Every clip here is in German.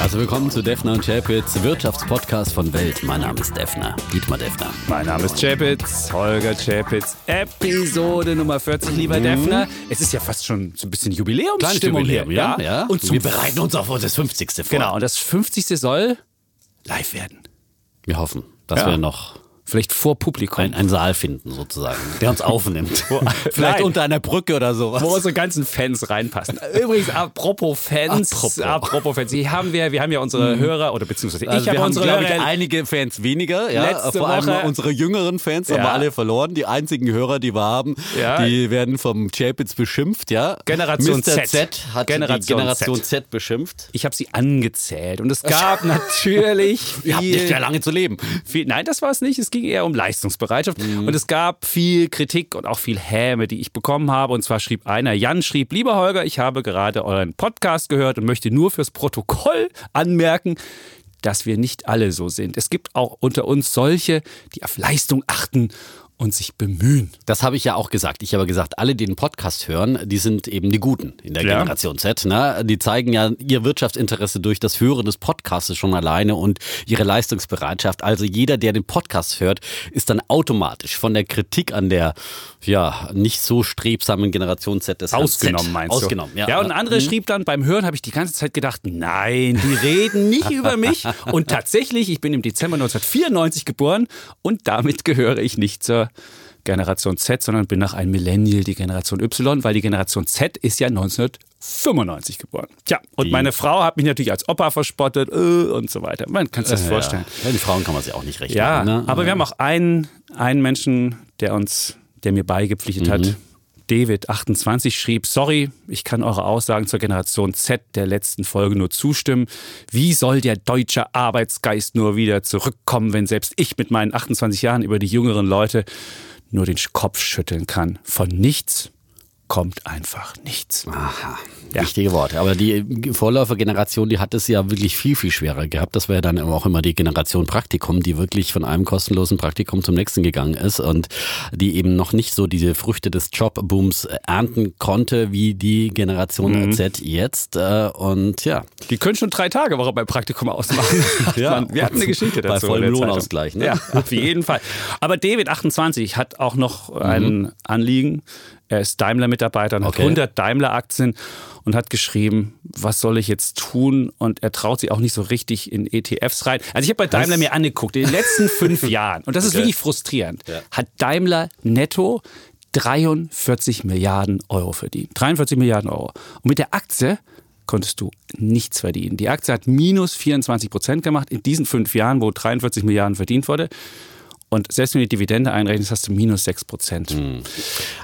Also willkommen zu Defner und Chapitz, Wirtschaftspodcast von Welt. Mein Name ist Defner, Dietmar Defner. Mein Name ist Chapitz, Holger Chapitz, Episode Nummer 40, lieber Mhm. Defner. Es ist ja fast schon so ein bisschen Jubiläumsstimmung hier. ja, ja. Und wir bereiten uns auf das 50. vor. Genau, und das 50. soll live werden. Wir hoffen, dass Ja. wir noch Vielleicht vor Publikum. ein- einen Saal finden, sozusagen, der uns aufnimmt. Vielleicht Nein. unter einer Brücke oder sowas. wo unsere ganzen Fans reinpassen. Übrigens, apropos Fans, Apropos. apropos, Fans, die haben wir, wir haben ja unsere Hörer, oder beziehungsweise ich Also habe wir haben, unsere glaube ich, Hörer. einige Fans weniger. Ja? Letzte Vor allem Woche- unsere jüngeren Fans haben Ja. wir alle verloren. Die einzigen Hörer, die wir haben, Ja. die werden vom Chapitz beschimpft. Ja? Generation Mr. Z. Z hat Generation die Generation Z. Z, beschimpft. ich habe sie angezählt und es gab natürlich Ihr habt nicht mehr lange zu leben. viel, nein, das war es nicht. Es ging eher um Leistungsbereitschaft. Mhm. Und es gab viel Kritik und auch viel Häme, die ich bekommen habe. Und zwar schrieb einer, Jan schrieb, lieber Holger, ich habe gerade euren Podcast gehört und möchte nur fürs Protokoll anmerken, dass wir nicht alle so sind. Es gibt auch unter uns solche, die auf Leistung achten und sich bemühen. Das habe ich ja auch gesagt. Ich habe gesagt, alle, die den Podcast hören, die sind eben die Guten in der Ja. Generation Z. Ne? Die zeigen ja ihr Wirtschaftsinteresse durch das Hören des Podcasts schon alleine und ihre Leistungsbereitschaft. Also jeder, der den Podcast hört, ist dann automatisch von der Kritik an der ja nicht so strebsamen Generation Z des Ausgenommen, Z. meinst du? Ausgenommen, ja. Ja, und ein anderer schrieb dann, beim Hören habe ich die ganze Zeit gedacht, nein, die reden nicht über mich. Und tatsächlich, ich bin im Dezember 1994 geboren und damit gehöre ich nicht zur Generation Z, sondern bin nach ein Millennial, die Generation Y, weil die Generation Z ist ja 1995 geboren. Tja, und meine Frau hat mich natürlich als Opa verspottet äh, und so weiter. Man kann sich das vorstellen. Ja, den Frauen kann man sich auch nicht recht Ja. Ne? aber wir haben auch einen, einen Menschen, der uns, der mir beigepflichtet Mhm. hat. David 28 schrieb, sorry, ich kann eure Aussagen zur Generation Z der letzten Folge nur zustimmen. Wie soll der deutsche Arbeitsgeist nur wieder zurückkommen, wenn selbst ich mit meinen 28 Jahren über die jüngeren Leute nur den Kopf schütteln kann? Von nichts kommt einfach nichts. Aha, Ja. wichtige Worte. Aber die Vorläufergeneration, die hat es ja wirklich viel, viel schwerer gehabt. Das war ja dann auch immer die Generation Praktikum, die wirklich von einem kostenlosen Praktikum zum nächsten gegangen ist und die eben noch nicht so diese Früchte des Jobbooms ernten konnte, wie die Generation Mhm. Z jetzt. Äh, Und ja, Die können schon drei Tage Woche beim Praktikum ausmachen. Ja. Man, wir hatten eine Geschichte Bei dazu. vollem der Zeitung. Lohnausgleich, ne? Ja, auf jeden Fall. Aber David 28 hat auch noch ein Anliegen. Er ist Daimler-Mitarbeiter und Okay. hat 100 Daimler-Aktien und hat geschrieben, was soll ich jetzt tun? Und er traut sich auch nicht so richtig in ETFs rein. Also ich habe bei Daimler mir angeguckt, in den letzten fünf Jahren, und das ist Okay. wirklich frustrierend, hat Daimler netto 43 Milliarden Euro verdient. 43 Milliarden Euro. Und mit der Aktie konntest du nichts verdienen. Die Aktie hat minus 24 Prozent gemacht in diesen fünf Jahren, wo 43 Milliarden verdient wurde. Und selbst wenn du die Dividende einrechnest, hast du minus 6 Prozent.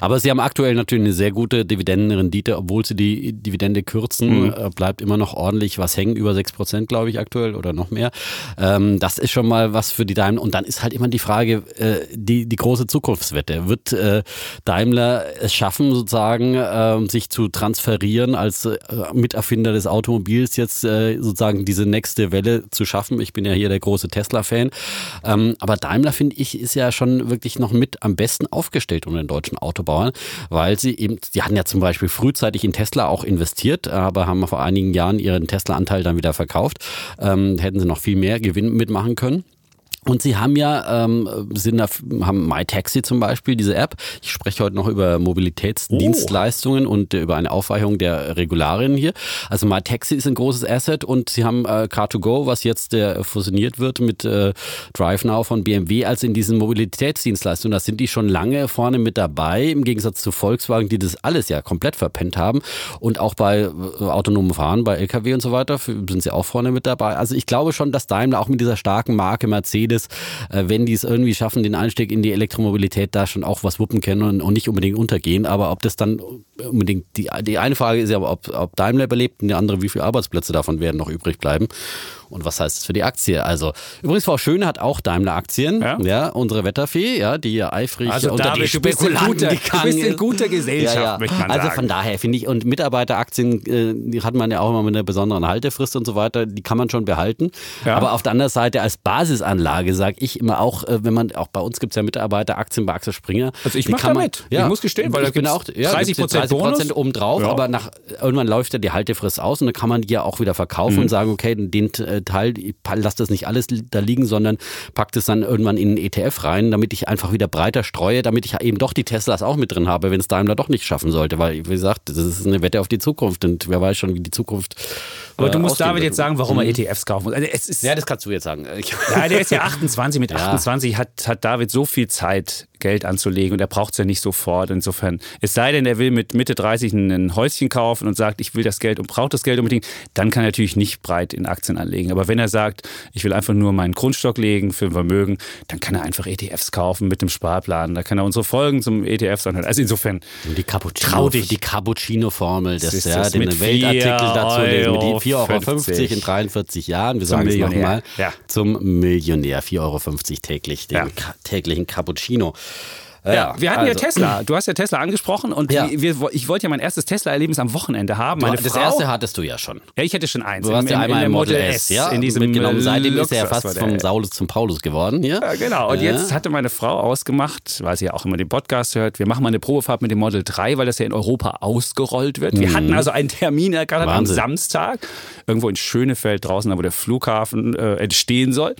Aber sie haben aktuell natürlich eine sehr gute Dividendenrendite, obwohl sie die Dividende kürzen, äh, bleibt immer noch ordentlich was hängen, über 6 Prozent, glaube ich, aktuell oder noch mehr. Ähm, das ist schon mal was für die Daimler. Und dann ist halt immer die Frage, äh, die, die große Zukunftswette. Wird äh, Daimler es schaffen, sozusagen, äh, sich zu transferieren als äh, Miterfinder des Automobils jetzt äh, sozusagen diese nächste Welle zu schaffen? Ich bin ja hier der große Tesla-Fan. Ähm, aber Daimler, finde ich, ist ja schon wirklich noch mit am besten aufgestellt unter den deutschen Autobauern, weil sie eben, die hatten ja zum Beispiel frühzeitig in Tesla auch investiert, aber haben vor einigen Jahren ihren Tesla-Anteil dann wieder verkauft. Ähm, hätten sie noch viel mehr Gewinn mitmachen können. Und sie haben ja, ähm, sind da, haben MyTaxi zum Beispiel, diese App. Ich spreche heute noch über Mobilitätsdienstleistungen und äh, über eine Aufweichung der Regularien hier. Also MyTaxi ist ein großes Asset und sie haben äh, Car2Go, was jetzt äh, fusioniert wird mit äh, DriveNow von BMW, also in diesen Mobilitätsdienstleistungen. Da sind die schon lange vorne mit dabei, im Gegensatz zu Volkswagen, die das alles ja komplett verpennt haben. Und auch bei äh, autonomem Fahren, bei LKW und so weiter, sind sie auch vorne mit dabei. Also ich glaube schon, dass Daimler auch mit dieser starken Marke Mercedes, äh, wenn die es irgendwie schaffen, den Einstieg in die Elektromobilität da schon auch was wuppen können und, und nicht unbedingt untergehen. Aber ob das dann unbedingt, die, die eine Frage ist ja, ob, ob Daimler überlebt und die andere, wie viele Arbeitsplätze davon werden noch übrig bleiben. Und was heißt das für die Aktie? Also, übrigens, Frau Schöne hat auch Daimler-Aktien. Ja? Ja? unsere Wetterfee, ja, die ja eifrig Also unter David, die Spekulanten guter- du bist in guter Gesellschaft, möchte man Also sagen. von daher finde ich, und Mitarbeiteraktien, äh, die hat man ja auch immer mit einer besonderen Haltefrist und so weiter, die kann man schon behalten. Ja. Aber auf der anderen Seite als Geldanlage, sage ich immer auch, äh, wenn man, auch bei uns gibt es ja Mitarbeiter, Aktien bei Axel Springer. Also ich mache damit. Ja, ich muss gestehen, weil ich bin auch ja, 30 Prozent Bonus. obendrauf, Ja. aber nach, irgendwann läuft ja die Haltefrist aus und dann kann man die ja auch wieder verkaufen und sagen, okay, den äh, Teil, ich lass das nicht alles da liegen, sondern pack das dann irgendwann in einen ETF rein, damit ich einfach wieder breiter streue, damit ich eben doch die Teslas auch mit drin habe, wenn es Daimler doch nicht schaffen sollte, weil, wie gesagt, das ist eine Wette auf die Zukunft und wer weiß schon, wie die Zukunft Aber du äh, musst David jetzt sagen, warum er ETFs kaufen muss. Also es ist, Ja, das kannst du jetzt sagen. Ja, der ist ja 28. Mit Ja. 28 hat, hat David so viel Zeit, Geld anzulegen und er braucht es ja nicht sofort. Insofern, es sei denn, er will mit Mitte 30 ein, Häuschen kaufen und sagt, ich will das Geld und braucht das Geld unbedingt, dann kann er natürlich nicht breit in Aktien anlegen. Aber wenn er sagt, ich will einfach nur meinen Grundstock legen für ein Vermögen, dann kann er einfach ETFs kaufen mit dem Sparplan. Da kann er unsere Folgen zum ETFs anhören. Also insofern, die Cappuccino, Trau dich. die Cappuccino-Formel, das, Das ist ja, das den Weltartikel dazu lesen, mit 4,50 Euro 4,50 in 43 Jahren. Wir sagen es nochmal. Ja. Zum Millionär, 4,50 Euro täglich, den Ja. täglichen Cappuccino. Ja, wir hatten ja also- Tesla. Du hast ja Tesla angesprochen und Ja. wir, ich wollte ja mein erstes Tesla-Erlebnis am Wochenende haben. Meine das Frau, erste hattest du ja schon. Ja, ich hätte schon eins. Du warst ja einmal im Model S, ja, in diesem mitgenommen. Seitdem ist er ja fast vom Saulus zum Paulus geworden. Ja, Ja, genau. Und Ja. jetzt hatte meine Frau ausgemacht, weil sie ja auch immer den Podcast hört, wir machen mal eine Probefahrt mit dem Model 3, weil das ja in Europa ausgerollt wird. Wir hatten also einen Termin ergattert am Mhm. Samstag, irgendwo in Schönefeld draußen, da wo der Flughafen äh, entstehen soll.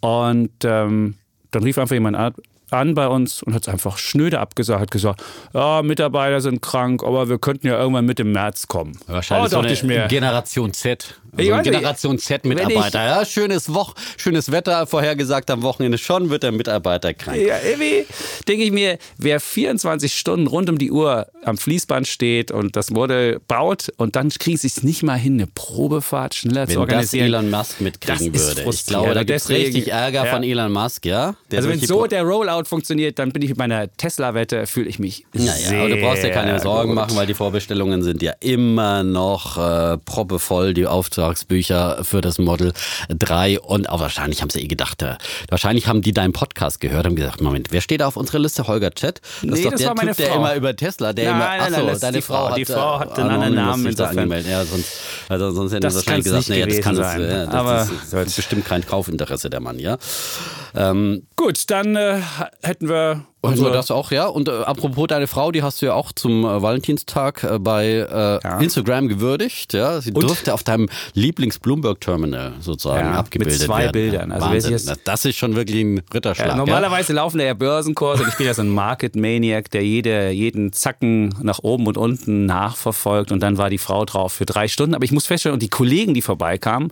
Und ähm, dann rief einfach jemand an, an bei uns und hat es einfach schnöde abgesagt, hat gesagt, ja, Mitarbeiter sind krank, aber wir könnten ja irgendwann Mitte März kommen. Wahrscheinlich oh, so eine. Generation Z. Ich So ein weiß. Generation Wenn Z-Mitarbeiter. Ja, schönes Woch, schönes Wetter vorhergesagt am Wochenende. Schon wird der Mitarbeiter krank. Ja, irgendwie denke ich mir, wer 24 Stunden rund um die Uhr am Fließband steht und das Modell baut und dann kriegen sie es nicht mal hin, eine Probefahrt schneller zu Wenn das organisieren. Elon Musk mitkriegen Das ist würde. Ich glaube, da gibt es richtig Ärger ja. von Elon Musk, ja? Der also wenn so der Rollout funktioniert, dann bin ich mit meiner Tesla-Wette, fühle ich mich Naja, sehr aber du brauchst dir keine Sorgen gut. machen, weil die Vorbestellungen sind ja immer noch äh, proppevoll, die Auftragsbücher für das Model 3. Und auch wahrscheinlich haben sie eh gedacht, äh, wahrscheinlich haben die deinen Podcast gehört und gesagt, Moment, wer steht da auf unserer Liste? Holger Chat? Das Nee, ist doch das der war meine Typ, der Frau. immer über Tesla, der Nein, immer, achso, nein, deine die Frau hat, Die Frau äh, hat einen anderen Namen insofern. angemeldet. Ja, sonst, also sonst hätten Das sie wahrscheinlich gesagt, nicht das kann gewesen es, sein. ja, das, Aber ist, das ist bestimmt kein Kaufinteresse der Mann, ja. Ähm, Gut, dann äh, hätten wir Und unsere- das auch, ja. Und äh, apropos deine Frau, die hast du ja auch zum äh, Valentinstag äh, bei äh, Instagram gewürdigt. Ja, sie Und? durfte auf deinem Lieblings-Bloomberg-Terminal sozusagen Ja, abgebildet mit zwei werden. Bildern. Also Wahnsinn. jetzt- das ist schon wirklich ein Ritterschlag. Ja, normalerweise laufen da ja Börsenkurse und ich bin ja so ein Market Maniac, der jede, jeden Zacken nach oben und unten nachverfolgt und dann war die Frau drauf für drei Stunden. Aber ich muss feststellen, und die Kollegen, die vorbeikamen,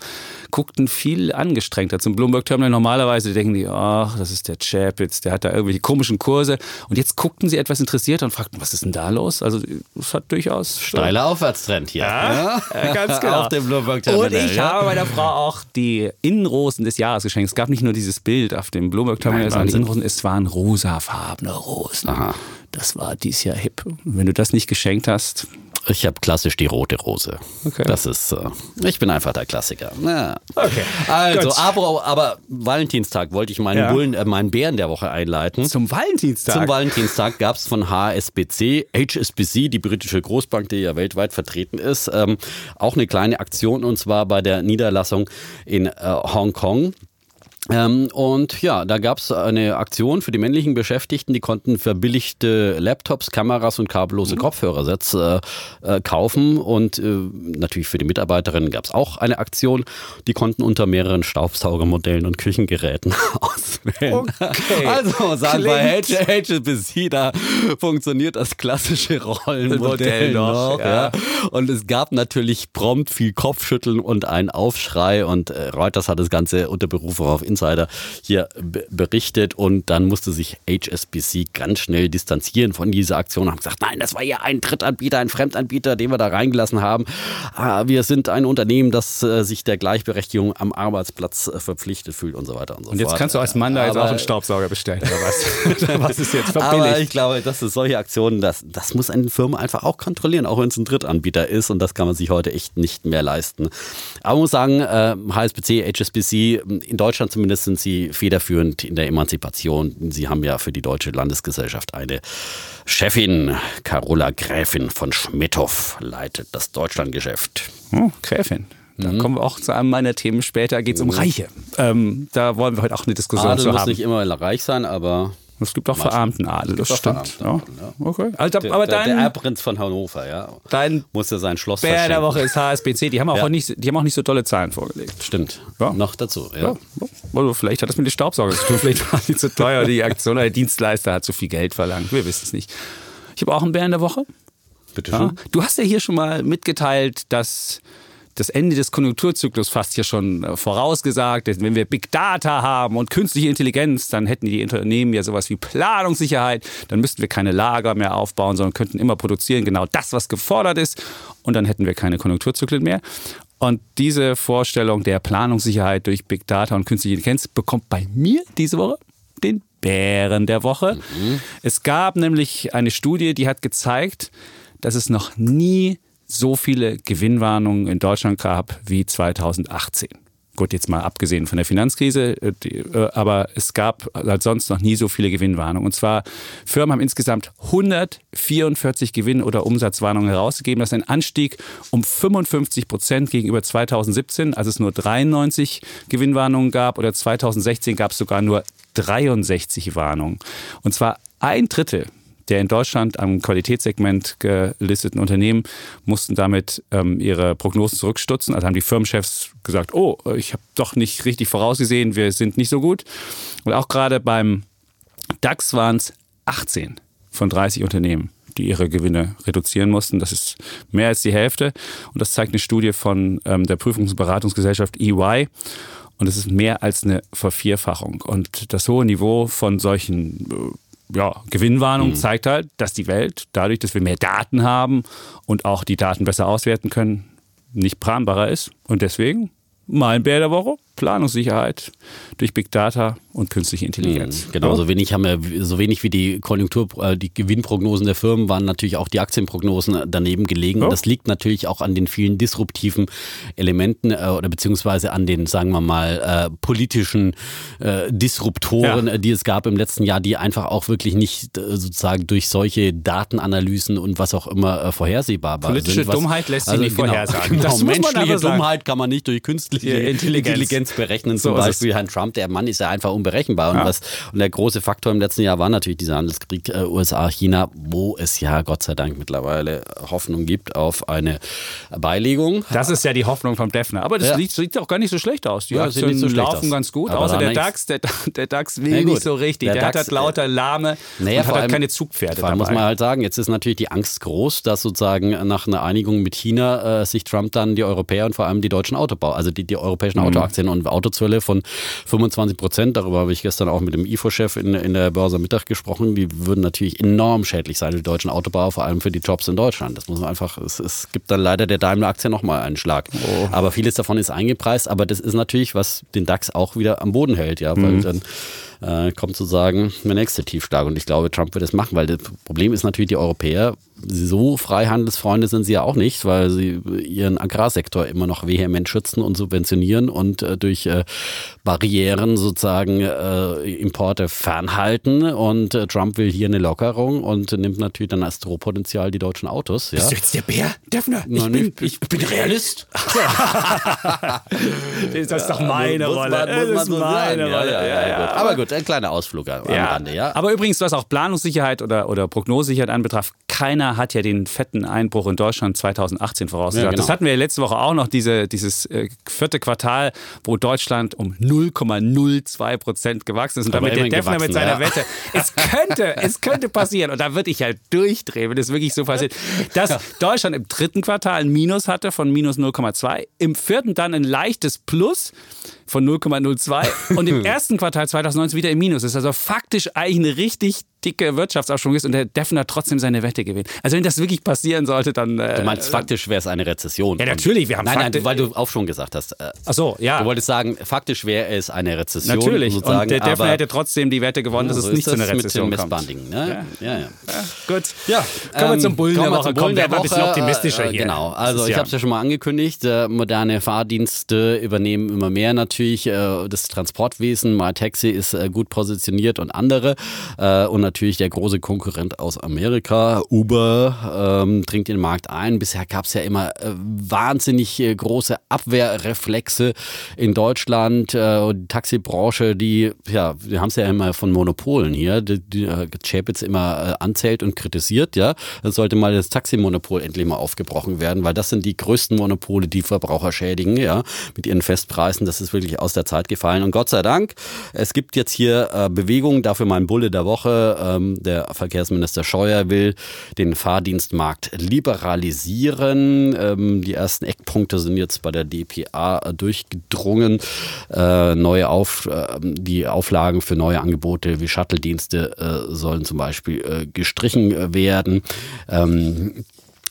guckten viel angestrengter zum Bloomberg Terminal. Normalerweise denken die, ach, das ist der Chapitz, der hat da irgendwelche komischen Kurse. Und jetzt guckten sie etwas interessiert und fragten, was ist denn da los? Also, es hat durchaus. Steiler Aufwärtstrend hier. Ja, ja, ganz genau. auf dem. Und ich ja. habe meiner Frau auch die Innenrosen des Jahres geschenkt. Es gab nicht nur dieses Bild auf dem Bloomberg Terminal, sondern die. Innenrosen, es waren rosafarbene Rosen. Aha. Das war dies Jahr hip. Wenn du das nicht geschenkt hast, Ich habe klassisch die rote Rose. Okay. Das ist, äh, ich bin einfach der Klassiker. Ja. Okay. Also, aber, aber Valentinstag wollte ich meinen Ja. Bullen, äh, meinen Bären der Woche einleiten. zum Valentinstag. Zum Valentinstag gab es von HSBC, HSBC, die britische Großbank, die ja weltweit vertreten ist, ähm, auch eine kleine Aktion und zwar bei der Niederlassung in äh, Hongkong. Ähm, und ja, da gab es eine Aktion für die männlichen Beschäftigten, die konnten verbilligte Laptops, Kameras und kabellose Kopfhörersets äh, äh, kaufen. Und äh, natürlich für die Mitarbeiterinnen gab es auch eine Aktion. Die konnten unter mehreren Staubsaugermodellen und Küchengeräten auswählen. Okay. Also sagen wir HSBC, da funktioniert das klassische Rollenmodell Modell noch, noch. Ja. Und es gab natürlich prompt viel Kopfschütteln und einen Aufschrei. Und äh, Reuters hat das Ganze unter Berufung auf Insider hier be- berichtet. Und dann musste sich HSBC ganz schnell distanzieren von dieser Aktion und haben gesagt, nein, das war ja ein Drittanbieter, ein Fremdanbieter, den wir da reingelassen haben. Ah, Wir sind ein Unternehmen, das äh, sich der Gleichberechtigung am Arbeitsplatz äh, verpflichtet fühlt und so weiter und so und jetzt fort. kannst du als Mann da jetzt Aber- auch einen Staubsauger bestellen, oder was? was ist jetzt aber verbilligt? ich glaube, das ist solche Aktionen, das, das muss eine Firma einfach auch kontrollieren, auch wenn es ein Drittanbieter ist und das kann man sich heute echt nicht mehr leisten. Aber man muss sagen, äh, HSBC, HSBC, in Deutschland zumindest sind sie federführend in der Emanzipation. Sie haben ja für die Deutsche Landesgesellschaft eine Chefin, Carola Gräfin von Schmidhoff, leitet das Deutschlandgeschäft. Oh, Gräfin. Da kommen wir auch zu einem meiner Themen später, geht es um Reiche. Ähm, da wollen wir heute auch eine Diskussion Adel zu muss haben. nicht immer reich sein, aber Es gibt auch verarmten Adel, das auch stimmt. verarmten Ja. Adel, Okay. Also, der, aber der, der dein Erbprinz von Hannover, ja, dein musste sein Schloss Bär der verschenken. Woche ist HSBC. Die haben auch, Ja. nicht, die haben auch nicht so tolle Zahlen vorgelegt. Stimmt. Ja. Noch dazu, ja. Also vielleicht hat das mit den Staubsaugern zu tun. Vielleicht waren die zu teuer. Die Aktion oder der Dienstleister hat zu viel Geld verlangt. Wir wissen es nicht. Ich habe auch einen Bär in der Woche. Bitte schön. Du hast ja hier schon mal mitgeteilt, dass das Ende des Konjunkturzyklus fast hier schon äh, vorausgesagt ist. Wenn wir Big Data haben und künstliche Intelligenz, dann hätten die Unternehmen ja sowas wie Planungssicherheit. Dann müssten wir keine Lager mehr aufbauen, sondern könnten immer produzieren, genau das, was gefordert ist. Und dann hätten wir keine Konjunkturzyklen mehr. Und diese Vorstellung der Planungssicherheit durch Big Data und künstliche Intelligenz bekommt bei mir diese Woche den Bären der Woche. Es gab nämlich eine Studie, die hat gezeigt, dass es noch nie so viele Gewinnwarnungen in Deutschland gab wie 2018. Gut, jetzt mal abgesehen von der Finanzkrise, äh, die, äh, aber es gab halt sonst noch nie so viele Gewinnwarnungen. Und zwar, Firmen haben insgesamt 144 Gewinn- oder Umsatzwarnungen herausgegeben. Das ist ein Anstieg um 55 Prozent gegenüber 2017, als es nur 93 Gewinnwarnungen gab. Oder 2016 gab es sogar nur 63 Warnungen. Und zwar ein Drittel der in Deutschland am Qualitätssegment gelisteten Unternehmen mussten damit ähm, ihre Prognosen zurückstutzen. Also haben die Firmenchefs gesagt, oh, ich habe doch nicht richtig vorausgesehen, wir sind nicht so gut. Und auch gerade beim DAX waren es 18 von 30 Unternehmen, die ihre Gewinne reduzieren mussten. Das ist mehr als die Hälfte. Und das zeigt eine Studie von ähm, der Prüfungs- und Beratungsgesellschaft EY. Und es ist mehr als eine Vervierfachung. Und das hohe Niveau von solchen ja, Gewinnwarnungen zeigt halt, dass die Welt dadurch, dass wir mehr Daten haben und auch die Daten besser auswerten können, nicht planbarer ist. Und deswegen mein Bär der Woche, Planungssicherheit durch Big Data und künstliche Intelligenz. Genau, so wenig haben wir, so wenig wie die Konjunktur, äh, die Gewinnprognosen der Firmen waren natürlich auch die Aktienprognosen daneben gelegen. Ja. Das liegt natürlich auch an den vielen disruptiven Elementen äh, oder beziehungsweise an den, sagen wir mal, äh, politischen äh, Disruptoren, Ja. die es gab im letzten Jahr, die einfach auch wirklich nicht äh, sozusagen durch solche Datenanalysen und was auch immer äh, vorhersehbar waren. Politische Dummheit lässt sich nicht genau, vorhersagen. Genau, Das muss man menschliche. Dummheit kann man nicht durch künstliche Die Intelligenz. Intelligenz berechnen. So Zum es. Beispiel Herrn Trump, der Mann ist ja einfach unberechenbar. Und, Ja. was, und der große Faktor im letzten Jahr war natürlich dieser Handelskrieg äh, USA-China, wo es ja Gott sei Dank mittlerweile Hoffnung gibt auf eine Beilegung. Das ist ja die Hoffnung vom Defner. Aber das Ja. sieht, sieht auch gar nicht so schlecht aus. Die Ja, Aktien so laufen aus. ganz gut. Aber Außer der DAX. Der, der DAX will nicht so richtig. Der Der, DAX, hat halt lauter Lahme Naja, und hat halt keine Zugpferde Vor allem dabei. muss man halt sagen, jetzt ist natürlich die Angst groß, dass sozusagen nach einer Einigung mit China äh, sich Trump dann die Europäer und vor allem die deutschen Autobau, also die, die Mhm. europäischen Autoaktien und Autozölle von 25 Prozent, darüber habe ich gestern auch mit dem IFO-Chef in, in der Börse am Mittag gesprochen, die würden natürlich enorm schädlich sein für die deutschen Autobauer, vor allem für die Jobs in Deutschland. Das muss man einfach, es, es gibt dann leider der Daimler-Aktie nochmal einen Schlag. Oh. Aber vieles davon ist eingepreist, aber das ist natürlich, was den DAX auch wieder am Boden hält, ja, weil Mhm. dann äh, kommt sozusagen der nächste Tiefschlag. Und ich glaube, Trump wird es machen, weil das Problem ist natürlich, die Europäer, so Freihandelsfreunde sind sie ja auch nicht, weil sie ihren Agrarsektor immer noch vehement schützen und subventionieren und äh, durch äh, Barrieren sozusagen äh, Importe fernhalten. Und äh, Trump will hier eine Lockerung und nimmt natürlich dann als Drohpotenzial die deutschen Autos. Ja. Bist du jetzt der Bär, Defner? Ich, Nein, bin, ich- ich bin Realist. das ist doch meine Rolle. Man, das ist meine sagen. Rolle. ja, ja, gut. Aber gut, ein kleiner Ausflug am Ja. Rande, ja. Aber übrigens, was auch Planungssicherheit oder, oder Prognosesicherheit anbetrifft, keiner hat ja den fetten Einbruch in Deutschland 2018 vorausgesagt. Ja, genau. Das hatten wir ja letzte Woche auch noch, diese, dieses äh, vierte Quartal, wo Deutschland um 0,02 Prozent gewachsen ist. Und Aber damit der Defner mit seiner ja. Wette, es könnte, es könnte passieren. Und da würde ich halt durchdrehen, wenn es wirklich so passiert, dass Deutschland im dritten Quartal ein Minus hatte von minus 0,2, im vierten dann ein leichtes Plus von 0,02 und im ersten Quartal 2019 wieder im Minus ist. Also faktisch eigentlich eine richtig dicke Wirtschaftsaufschwung ist und der Defner trotzdem seine Wette gewinnt. Also wenn das wirklich passieren sollte, dann... Äh, Du meinst, faktisch wäre es eine Rezession. Ja, natürlich, wir haben nein, nein, weil du Aufschwung gesagt hast. Äh, Ach so, ja. Du wolltest sagen, faktisch wäre es eine Rezession. Natürlich. Sozusagen, Und der Defner hätte trotzdem die Wette gewonnen, dass so es nicht zu einer Rezession mit dem kommt. Ne? Ja. Ja, Ja, gut. Ja, Kommen wir ähm, zum Bullen der kommen wir Woche. Bullen wir ein bisschen optimistischer Äh, hier. Genau, also ist ich ja- habe es ja schon mal angekündigt, äh, moderne Fahrdienste übernehmen immer mehr natürlich. Äh, das Transportwesen, MyTaxi ist äh, gut positioniert und andere. Äh, und natürlich der große Konkurrent aus Amerika. Uber ähm, dringt in den Markt ein. Bisher gab es ja immer äh, wahnsinnig äh, große Abwehrreflexe in Deutschland. Äh, die Taxibranche, die, ja, wir haben es ja immer von Monopolen hier, die, die äh, Chapitz immer äh, anzählt und kritisiert, ja. Dann sollte mal das Taximonopol endlich mal aufgebrochen werden, weil das sind die größten Monopole, die Verbraucher schädigen, ja, mit ihren Festpreisen. Das ist wirklich aus der Zeit gefallen. Und Gott sei Dank, es gibt jetzt hier äh, Bewegungen, dafür mein Bulle der Woche. Ähm, der Verkehrsminister Scheuer will den Fahrdienstmarkt liberalisieren. Ähm, die ersten Eckpunkte sind jetzt bei der DPA durchgedrungen. Äh, neue Auf, äh, die Auflagen für neue Angebote wie Shuttle-Dienste äh, sollen zum Beispiel äh, gestrichen werden. Ähm,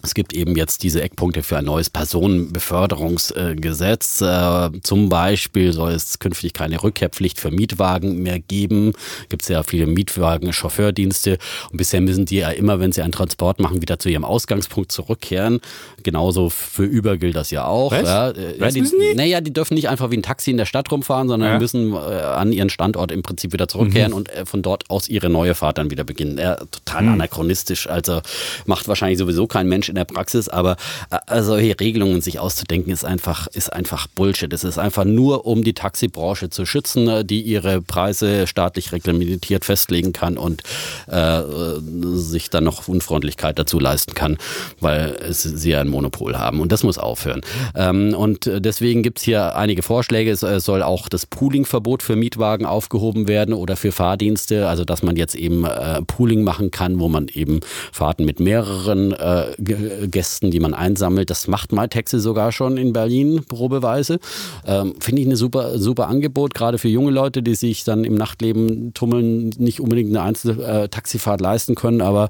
es gibt eben jetzt diese Eckpunkte für ein neues Personenbeförderungsgesetz. Äh, zum Beispiel soll es künftig keine Rückkehrpflicht für Mietwagen mehr geben. Gibt es ja viele Mietwagen-Chauffeurdienste. Und bisher müssen die ja immer, wenn sie einen Transport machen, wieder zu ihrem Ausgangspunkt zurückkehren. Genauso für Uber gilt das ja auch. Was? Ja, Was die, müssen die? Naja, die dürfen nicht einfach wie ein Taxi in der Stadt rumfahren, sondern Ja. müssen äh, an ihren Standort im Prinzip wieder zurückkehren und äh, von dort aus ihre neue Fahrt dann wieder beginnen. Ja, total Mhm. anachronistisch. Also macht wahrscheinlich sowieso kein Mensch in der Praxis, aber äh, solche Regelungen sich auszudenken, ist einfach, ist einfach Bullshit. Es ist einfach nur, um die Taxibranche zu schützen, äh, die ihre Preise staatlich reglementiert festlegen kann und äh, sich dann noch Unfreundlichkeit dazu leisten kann, weil sie ja ein Monopol haben. Und das muss aufhören. Ähm, und deswegen gibt es hier einige Vorschläge. Es äh, soll auch das Pooling-Verbot für Mietwagen aufgehoben werden oder für Fahrdienste, also dass man jetzt eben äh, Pooling machen kann, wo man eben Fahrten mit mehreren äh, Gästen, die man einsammelt, das macht MyTaxi sogar schon in Berlin probeweise. Ähm, Finde ich eine super, super Angebot, gerade für junge Leute, die sich dann im Nachtleben tummeln, nicht unbedingt eine Einzel-Taxifahrt leisten können, aber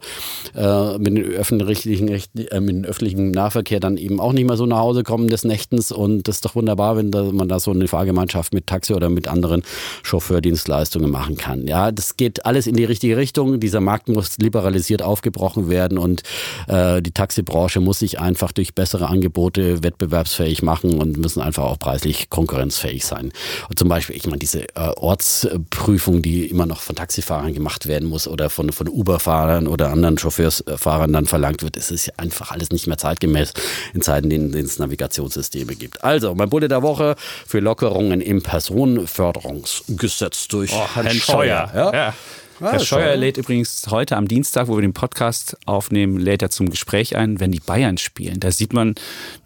äh, mit, den öffentlichen, äh, mit dem öffentlichen Nahverkehr dann eben auch nicht mehr so nach Hause kommen des Nächtens. Und das ist doch wunderbar, wenn da, man da so eine Fahrgemeinschaft mit Taxi oder mit anderen Chauffeurdienstleistungen machen kann. Ja, das geht alles in die richtige Richtung. Dieser Markt muss liberalisiert aufgebrochen werden und äh, die Taxibranche muss sich einfach durch bessere Angebote wettbewerbsfähig machen und müssen einfach auch preislich konkurrenzfähig sein. Und zum Beispiel, ich meine, diese äh, Ortsprüfung, die immer noch von Taxifahrern gemacht werden muss oder von, von Uber-Fahrern oder anderen Chauffeursfahrern dann verlangt wird, es ist einfach alles nicht mehr zeitgemäß in Zeiten, in denen es Navigationssysteme gibt. Also, mein Bulle der Woche für Lockerungen im Personenförderungsgesetz durch Oh, Herrn, Herrn Scheuer. Scheuer. Ja? Ja. Ja, Herr Scheuer. Scheuer lädt übrigens heute am Dienstag, wo wir den Podcast aufnehmen, lädt er zum Gespräch ein, wenn die Bayern spielen. Da sieht man,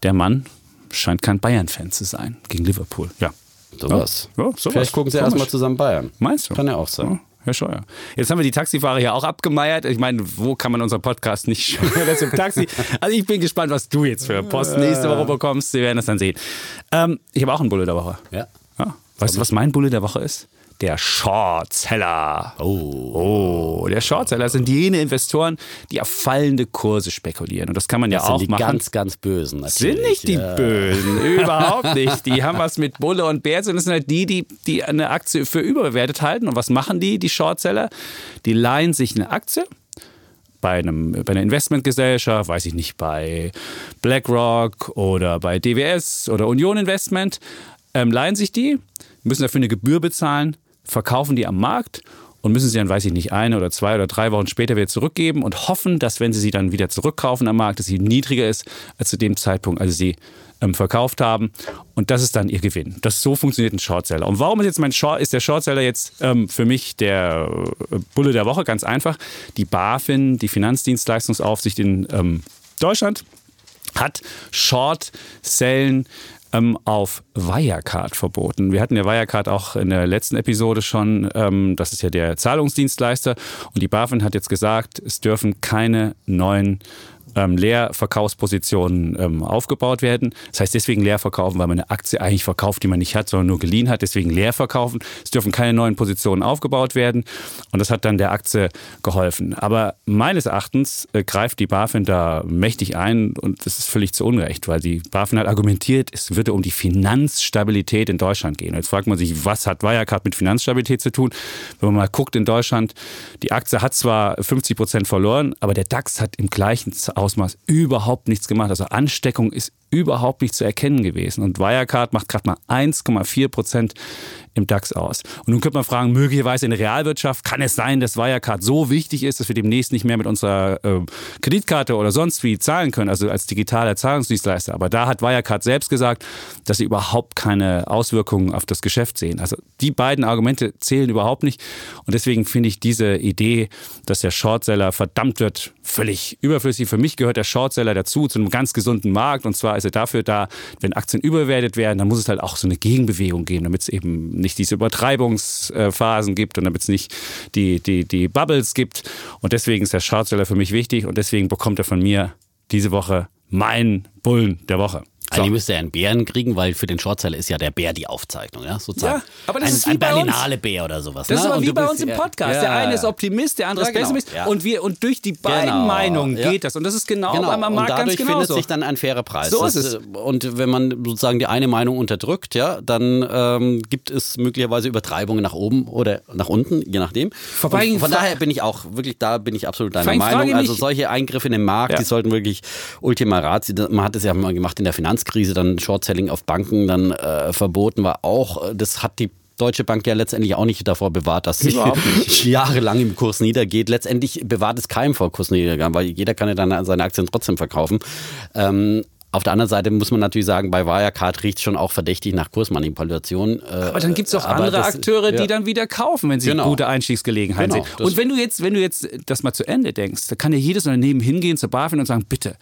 der Mann scheint kein Bayern-Fan zu sein gegen Liverpool. Ja. Sowas. Ja, sowas. Vielleicht gucken sie Komisch. erstmal zusammen Bayern. Meinst du? Kann ja auch sein. Ja, Herr Scheuer. Jetzt haben wir die Taxifahrer hier auch abgemeiert. Ich meine, wo kann man unseren Podcast nicht schöner als im Taxi? Also ich bin gespannt, was du jetzt für Post nächste Woche bekommst. Wir werden das dann sehen. Ähm, ich habe auch einen Bulle der Woche. Ja. Ja. Weißt du, was mein Bulle der Woche ist? Der Shortseller. Oh. Oh, der Shortseller sind jene Investoren, die auf fallende Kurse spekulieren. Und das kann man ja Das sind auch die machen. ganz, ganz Bösen. Natürlich. sind nicht die ja. Bösen, überhaupt nicht. Die haben was mit Bulle und Bär, das sind halt die, die, die eine Aktie für überbewertet halten. Und was machen die, die Shortseller? Die leihen sich eine Aktie bei, einem, bei einer Investmentgesellschaft, weiß ich nicht, bei BlackRock oder bei DWS oder Union Investment, ähm, leihen sich die, müssen dafür eine Gebühr bezahlen, verkaufen die am Markt und müssen sie dann, weiß ich nicht, eine oder zwei oder drei Wochen später wieder zurückgeben und hoffen, dass wenn sie sie dann wieder zurückkaufen am Markt, dass sie niedriger ist als zu dem Zeitpunkt, als sie ähm, verkauft haben. Und das ist dann ihr Gewinn. Das so funktioniert ein Shortseller. Und warum ist jetzt mein Short, ist der Shortseller jetzt ähm, für mich der äh, Bulle der Woche? Ganz einfach. Die BaFin, die Finanzdienstleistungsaufsicht in ähm, Deutschland, hat Short-Sellen ähm, auf Wirecard verboten. Wir hatten ja Wirecard auch in der letzten Episode schon. Ähm, das ist ja der Zahlungsdienstleister. Und die BaFin hat jetzt gesagt, es dürfen keine neuen ähm, Leerverkaufspositionen ähm, aufgebaut werden. Das heißt deswegen leer verkaufen, weil man eine Aktie eigentlich verkauft, die man nicht hat, sondern nur geliehen hat. Deswegen leer verkaufen. Es dürfen keine neuen Positionen aufgebaut werden. Und das hat dann der Aktie geholfen. Aber meines Erachtens äh, greift die BaFin da mächtig ein und das ist völlig zu Unrecht, weil die BaFin hat argumentiert, es würde um die Finanzstabilität in Deutschland gehen. Jetzt fragt man sich, was hat Wirecard mit Finanzstabilität zu tun? Wenn man mal guckt in Deutschland, die Aktie hat zwar 50 Prozent verloren, aber der DAX hat im gleichen Ausmaß überhaupt nichts gemacht. Also Ansteckung ist überhaupt nicht zu erkennen gewesen. Und Wirecard macht gerade mal 1,4 Prozent im DAX aus. Und nun könnte man fragen, möglicherweise in der Realwirtschaft kann es sein, dass Wirecard so wichtig ist, dass wir demnächst nicht mehr mit unserer äh, Kreditkarte oder sonst wie zahlen können, also als digitaler Zahlungsdienstleister. Aber da hat Wirecard selbst gesagt, dass sie überhaupt keine Auswirkungen auf das Geschäft sehen. Also die beiden Argumente zählen überhaupt nicht. Und deswegen finde ich diese Idee, dass der Shortseller verdammt wird, völlig überflüssig. Für mich gehört der Shortseller dazu, zu einem ganz gesunden Markt. Und zwar ist er dafür da, wenn Aktien überwertet werden, dann muss es halt auch so eine Gegenbewegung geben, damit es eben nicht diese Übertreibungsphasen gibt und damit es nicht die, die, die Bubbles gibt. Und deswegen ist der Shortseller für mich wichtig und deswegen bekommt er von mir diese Woche meinen Bullen der Woche. So. Eigentlich müsste er einen Bären kriegen, weil für den Shortseller ist ja der Bär die Aufzeichnung, ja, sozusagen. Ja, aber das ein, ist wie ein Berlinale Bär oder sowas. Das ne? ist aber wie bei uns im ja, Podcast. Ja, der eine ist Optimist, der andere ist genau, Pessimist. Und, wir, und durch die beiden Genau, Meinungen ja. geht das. Und das ist genau, Genau, beim Markt ganz genauso. findet sich dann ein fairer Preis. So ist es. äh, Und wenn man sozusagen die eine Meinung unterdrückt, ja, dann ähm, gibt es möglicherweise Übertreibungen nach oben oder nach unten, je nachdem. Und von daher bin ich auch wirklich, da bin ich absolut deiner Meinung. Also solche Eingriffe in den Markt, Ja. die sollten wirklich Ultima Ratio, man hat es ja mal gemacht in der Finanzkrise, dann Short-Selling auf Banken dann äh, verboten war auch, das hat die Deutsche Bank ja letztendlich auch nicht davor bewahrt, dass sie jahrelang im Kurs niedergeht. Letztendlich bewahrt es keinem vor Kursniedergang, weil jeder kann ja dann seine Aktien trotzdem verkaufen. Ähm, auf der anderen Seite muss man natürlich sagen, bei Wirecard riecht es schon auch verdächtig nach Kursmanipulation. Äh, Aber dann gibt es auch aber andere das- Akteure, ja. die dann wieder kaufen, wenn sie Genau. gute Einstiegsgelegenheiten Genau, sehen. Und wenn du jetzt, wenn du jetzt das mal zu Ende denkst, da kann ja jedes Unternehmen hingehen zur BaFin und sagen, bitte,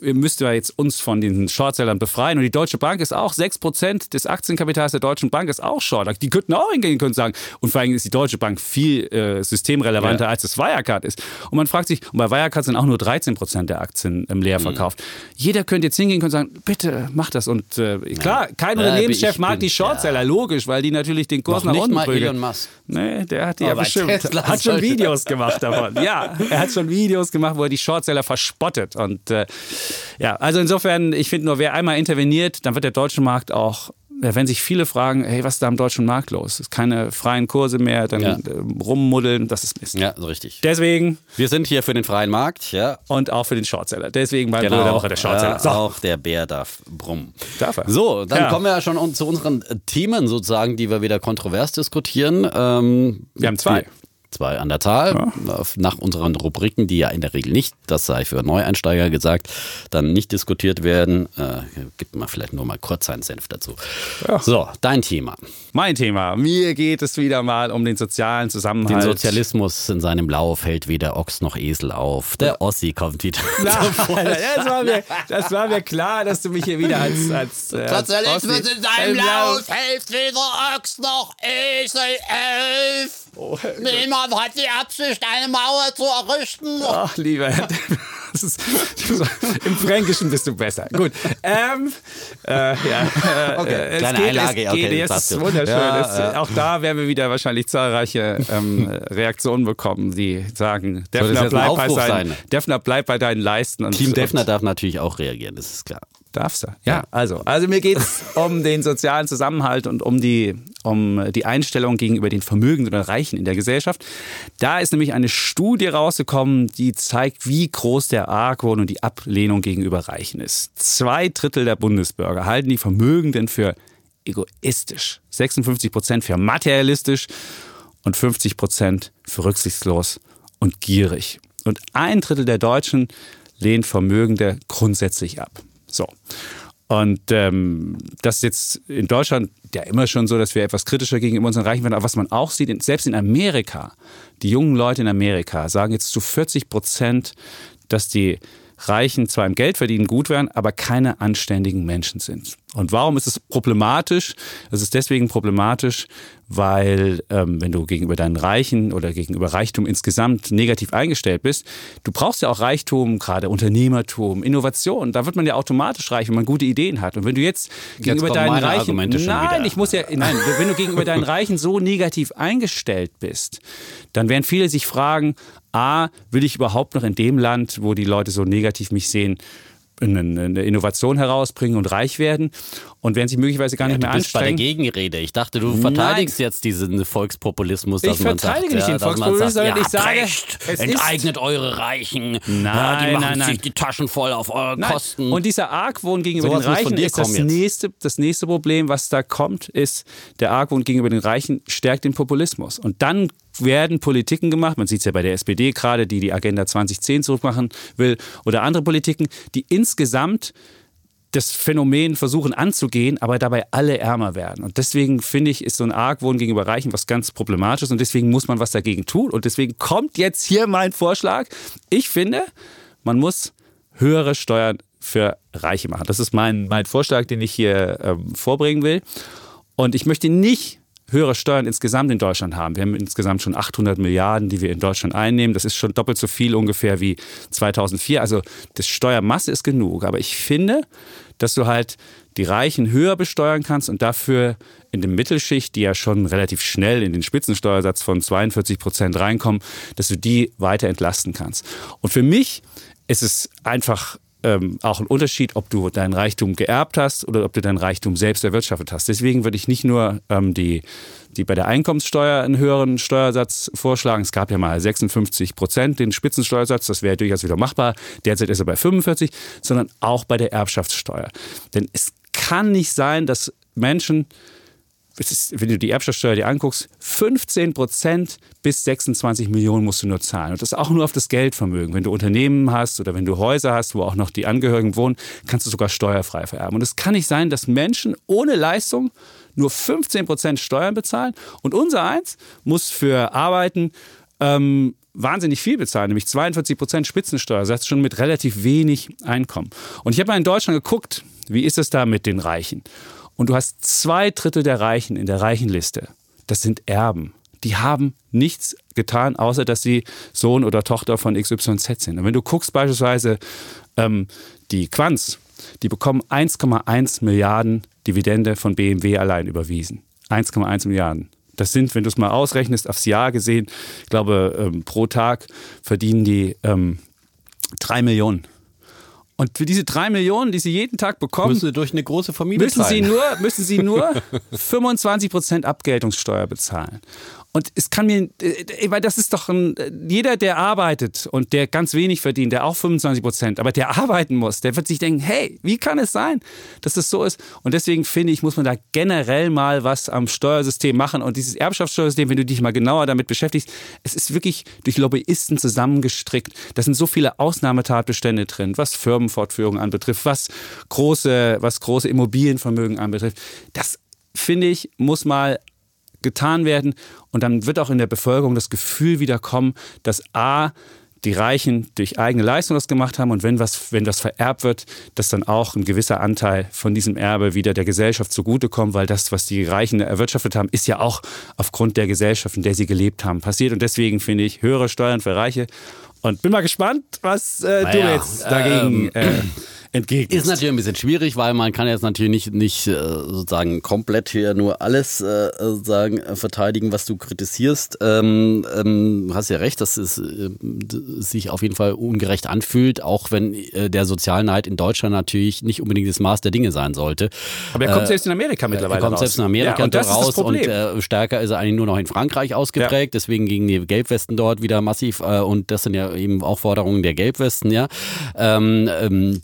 müsst ja jetzt uns von den Shortsellern befreien. Und die Deutsche Bank ist auch 6% des Aktienkapitals der Deutschen Bank ist auch Short. Die könnten auch hingehen und sagen, und vor allem ist die Deutsche Bank viel äh, systemrelevanter Ja. als das Wirecard ist. Und man fragt sich, und bei Wirecard sind auch nur 13% der Aktien im Leer verkauft. Jeder könnte jetzt hingehen und sagen, bitte mach das. Und äh, klar, kein Unternehmenschef ich mag bin- die Shortseller, logisch, weil die natürlich den Kurs Noch nach unten mal. Elon Musk. Nee, der hat die Aber ja bestimmt. Tesla Hat schon Videos gemacht davon. Ja, er hat schon Videos gemacht, wo er die Shortseller verspottet. Und äh, ja, also insofern, ich finde nur, wer einmal interveniert, dann wird der deutsche Markt auch. ja, Wenn sich viele fragen, hey, was ist da am deutschen Markt los? Es ist keine freien Kurse mehr, dann Ja. äh, rummuddeln, das ist Mist. Ja, so richtig. Deswegen Wir sind hier für den freien Markt, ja. und auch für den Shortseller. Deswegen mein Bruder der Woche der Shortseller. Äh, So, Auch der Bär darf brummen. Darf er. So, dann Ja. kommen wir ja schon zu unseren Themen sozusagen, die wir wieder kontrovers diskutieren. Ähm, Wir haben zwei. Zwei an der Zahl. Auf- Nach unseren Rubriken, die ja in der Regel nicht, das sei für Neueinsteiger gesagt, dann nicht diskutiert werden. Äh, gibt man vielleicht nur mal kurz seinen Senf dazu. Ja. So, dein Thema. mein Thema. Mir geht es wieder mal um den sozialen Den Zusammenhalt. Sozialismus in seinem Lauf hält weder Ochs noch Esel auf. Der Ossi kommt wieder. Na, das, war mir, das war mir klar, dass du mich hier wieder als. als äh, als Ossi- im Lauf- hält weder Ochs noch Esel elf. Niemand hat die Absicht, eine Mauer zu errichten. Ach, lieber. Das ist, Im Fränkischen bist du besser. Gut. Ähm, äh, ja, äh, Okay, äh, es kleine geht, Einlage, Es okay, geht, hast ist wunderschön. Ja, es, ja. Auch da werden wir wieder wahrscheinlich zahlreiche ähm, Reaktionen bekommen, die sagen, Defner, bleib bei, seinen, sein? Defner bleib bei deinen Leisten. Und, Team und, Defner darf natürlich auch reagieren, das ist klar. Darfst du? Ja, also, also mir geht es um den sozialen Zusammenhalt und um die, um die Einstellung gegenüber den Vermögenden oder Reichen in der Gesellschaft. Da ist nämlich eine Studie rausgekommen, die zeigt, wie groß der Argwohn und die Ablehnung gegenüber Reichen ist. Zwei Drittel der Bundesbürger halten die Vermögenden für egoistisch, 56 Prozent für materialistisch und 50 Prozent für rücksichtslos und gierig. Und ein Drittel der Deutschen lehnt Vermögende grundsätzlich ab. So. Und ähm, das ist jetzt in Deutschland ja immer schon so, dass wir etwas kritischer gegenüber unseren Reichen werden. Aber was man auch sieht, selbst in Amerika, die jungen Leute in Amerika sagen jetzt zu 40 Prozent, dass die Reichen zwar im Geld verdienen gut wären, aber keine anständigen Menschen sind. Und warum ist es problematisch? Es ist deswegen problematisch, weil ähm, wenn du gegenüber deinen Reichen oder gegenüber Reichtum insgesamt negativ eingestellt bist, du brauchst ja auch Reichtum, gerade Unternehmertum, Innovation. Da wird man ja automatisch reich, wenn man gute Ideen hat. Und wenn du jetzt, gegenüber kommen deinen Reichen, nein, wieder. ich muss ja, nein, wenn du gegenüber deinen Reichen so negativ eingestellt bist, dann werden viele sich fragen, a, will ich überhaupt noch in dem Land, wo die Leute so negativ mich sehen, eine, eine Innovation herausbringen und reich werden und werden sich möglicherweise gar nicht ja, mehr du bist bei der anstrengen. Gegenrede. Ich dachte, du verteidigst jetzt diesen Volkspopulismus, dass Ich man verteidige sagt, nicht ja, den Volkspopulismus, sondern ihr ich sage, recht, enteignet eure Reichen, ja, die Nein, machen nein, nein. sich die Taschen voll auf eure Nein. Kosten. Und dieser Argwohn gegenüber Sowas den Reichen ist das jetzt. nächste, das nächste Problem, was da kommt, ist, der Argwohn gegenüber den Reichen stärkt den Populismus. Und dann werden Politiken gemacht, man sieht es ja bei der SPD gerade, die die Agenda 2010 zurückmachen will, oder andere Politiken, die insgesamt das Phänomen versuchen anzugehen, aber dabei alle ärmer werden. Und deswegen finde ich, ist so ein Argwohn gegenüber Reichen was ganz Problematisches und deswegen muss man was dagegen tun. Und deswegen kommt jetzt hier mein Vorschlag. Ich finde, man muss höhere Steuern für Reiche machen. Das ist mein, mein Vorschlag, den ich hier ähm, vorbringen will. Und ich möchte nicht höhere Steuern insgesamt in Deutschland haben. Wir haben insgesamt schon 800 Milliarden, die wir in Deutschland einnehmen. Das ist schon doppelt so viel ungefähr wie 2004. Also das Steuermasse ist genug. Aber ich finde, dass du halt die Reichen höher besteuern kannst und dafür in der Mittelschicht, die ja schon relativ schnell in den Spitzensteuersatz von 42 Prozent reinkommen, dass du die weiter entlasten kannst. Und für mich ist es einfach ähm, auch ein Unterschied, ob du deinen Reichtum geerbt hast oder ob du deinen Reichtum selbst erwirtschaftet hast. Deswegen würde ich nicht nur ähm, die, die bei der Einkommenssteuer einen höheren Steuersatz vorschlagen. Es gab ja mal 56 Prozent den Spitzensteuersatz, das wäre durchaus wieder machbar. Derzeit ist er bei 45, sondern auch bei der Erbschaftssteuer. Denn es kann nicht sein, dass Menschen ist, wenn du die Erbschaftssteuer dir anguckst, 15 Prozent bis 26 Millionen musst du nur zahlen. Und das auch nur auf das Geldvermögen. Wenn du Unternehmen hast oder wenn du Häuser hast, wo auch noch die Angehörigen wohnen, kannst du sogar steuerfrei vererben. Und es kann nicht sein, dass Menschen ohne Leistung nur 15 Prozent Steuern bezahlen und unser eins muss für Arbeiten ähm, wahnsinnig viel bezahlen, nämlich 42 Prozent Spitzensteuersatz, schon mit relativ wenig Einkommen. Und ich habe mal in Deutschland geguckt, wie ist es da mit den Reichen? Und du hast zwei Drittel der Reichen in der Reichenliste. Das sind Erben. Die haben nichts getan, außer dass sie Sohn oder Tochter von XYZ sind. Und wenn du guckst beispielsweise ähm, die Quanz, die bekommen 1,1 Milliarden Dividende von BMW allein überwiesen. 1,1 Milliarden. Das sind, wenn du es mal ausrechnest, aufs Jahr gesehen, ich glaube, ähm, pro Tag verdienen die ähm, drei Millionen. Und für diese drei Millionen, die sie jeden Tag bekommen, Müssen sie durch eine große Familie müssen sie, nur, müssen sie nur 25 Prozent Abgeltungssteuer bezahlen. Und es kann mir, äh, weil das ist doch ein, jeder, der arbeitet und der ganz wenig verdient, der auch 25 Prozent, aber der arbeiten muss, der wird sich denken, hey, wie kann es sein, dass das so ist? Und deswegen finde ich, muss man da generell mal was am Steuersystem machen. Und dieses Erbschaftssteuersystem, wenn du dich mal genauer damit beschäftigst, es ist wirklich durch Lobbyisten zusammengestrickt. Da sind so viele Ausnahmetatbestände drin, was Firmenfortführung anbetrifft, was große, was große Immobilienvermögen anbetrifft. Das finde ich, muss mal getan werden. Und dann wird auch in der Bevölkerung das Gefühl wieder kommen, dass A, die Reichen durch eigene Leistung das gemacht haben und wenn was, wenn das vererbt wird, dass dann auch ein gewisser Anteil von diesem Erbe wieder der Gesellschaft zugutekommt, weil das, was die Reichen erwirtschaftet haben, ist ja auch aufgrund der Gesellschaft, in der sie gelebt haben, passiert. Und deswegen finde ich höhere Steuern für Reiche. Und bin mal gespannt, was äh, du Naja, jetzt dagegen äh, entgegnest. Ist natürlich ein bisschen schwierig, weil man kann jetzt natürlich nicht, nicht äh, sozusagen komplett hier nur alles äh, sagen, äh, verteidigen, was du kritisierst. Ähm, ähm, hast ja recht, dass es äh, sich auf jeden Fall ungerecht anfühlt, auch wenn äh, der Sozialneid in Deutschland natürlich nicht unbedingt das Maß der Dinge sein sollte. Aber er kommt selbst in Amerika Er mittlerweile kommt raus. selbst in Amerika ja, und das raus ist das und äh, stärker ist er eigentlich nur noch in Frankreich ausgeprägt. Deswegen gingen die Gelbwesten dort wieder massiv äh, und das sind ja eben auch Forderungen der Gelbwesten, ja. Ähm, ähm,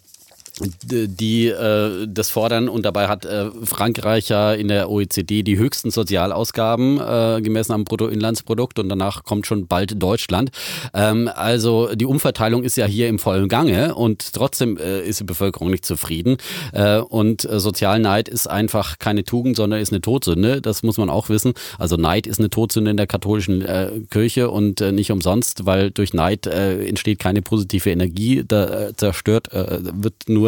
die äh, das fordern und dabei hat äh, Frankreich ja in der OECD die höchsten Sozialausgaben äh, gemessen am Bruttoinlandsprodukt und danach kommt schon bald Deutschland. Ähm, also die Umverteilung ist ja hier im vollen Gange und trotzdem äh, ist die Bevölkerung nicht zufrieden äh, und äh, Sozialneid ist einfach keine Tugend, sondern ist eine Todsünde. Das muss man auch wissen. Also Neid ist eine Todsünde in der katholischen Kirche und nicht umsonst, weil durch Neid entsteht keine positive Energie, da zerstört wird nur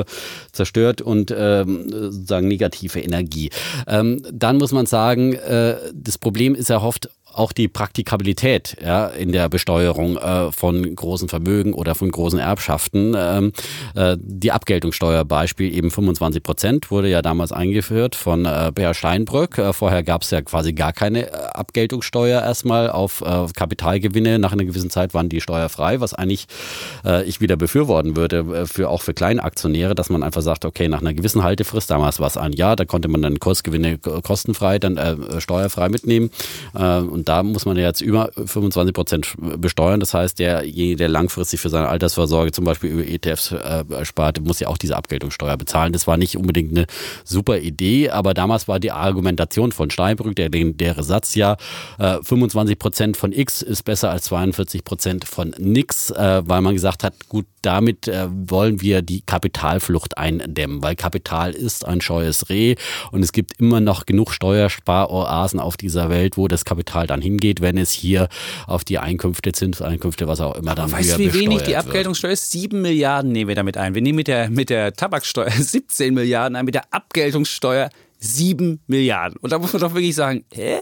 zerstört und ähm, sozusagen negative Energie. Ähm, dann muss man sagen, äh, das Problem ist ja oft auch die Praktikabilität ja, in der Besteuerung äh, von großen Vermögen oder von großen Erbschaften. Ähm, äh, die Abgeltungssteuer Beispiel eben 25 Prozent wurde ja damals eingeführt von äh, Bär Steinbrück. Äh, vorher gab es ja quasi gar keine äh, Abgeltungssteuer erstmal auf äh, Kapitalgewinne. Nach einer gewissen Zeit waren die steuerfrei, was eigentlich äh, ich wieder befürworten würde, für auch für Kleinaktionäre, dass man einfach sagt, okay, nach einer gewissen Haltefrist, damals war es ein Jahr, da konnte man dann Kursgewinne kostenfrei, dann steuerfrei mitnehmen. Äh, da muss man ja jetzt über 25 Prozent besteuern. Das heißt, derjenige, der langfristig für seine Altersvorsorge zum Beispiel über ETFs äh, spart, muss ja auch diese Abgeltungssteuer bezahlen. Das war nicht unbedingt eine super Idee, aber damals war die Argumentation von Steinbrück, der legendäre Satz ja, äh, 25 Prozent von X ist besser als 42 Prozent von nix, äh, weil man gesagt hat, gut, damit äh, wollen wir die Kapitalflucht eindämmen, weil Kapital ist ein scheues Reh und es gibt immer noch genug Steuersparoasen auf dieser Welt, wo das Kapital dann hingeht, wenn es hier auf die Einkünfte, Zinseinkünfte, was auch immer dann Aber Weißt du, wie wenig die Abgeltungssteuer ist? Sieben Milliarden nehmen wir damit ein. Wir nehmen mit der, mit der Tabaksteuer 17 Milliarden ein, mit der Abgeltungssteuer 7 Milliarden. Und da muss man doch wirklich sagen, hä?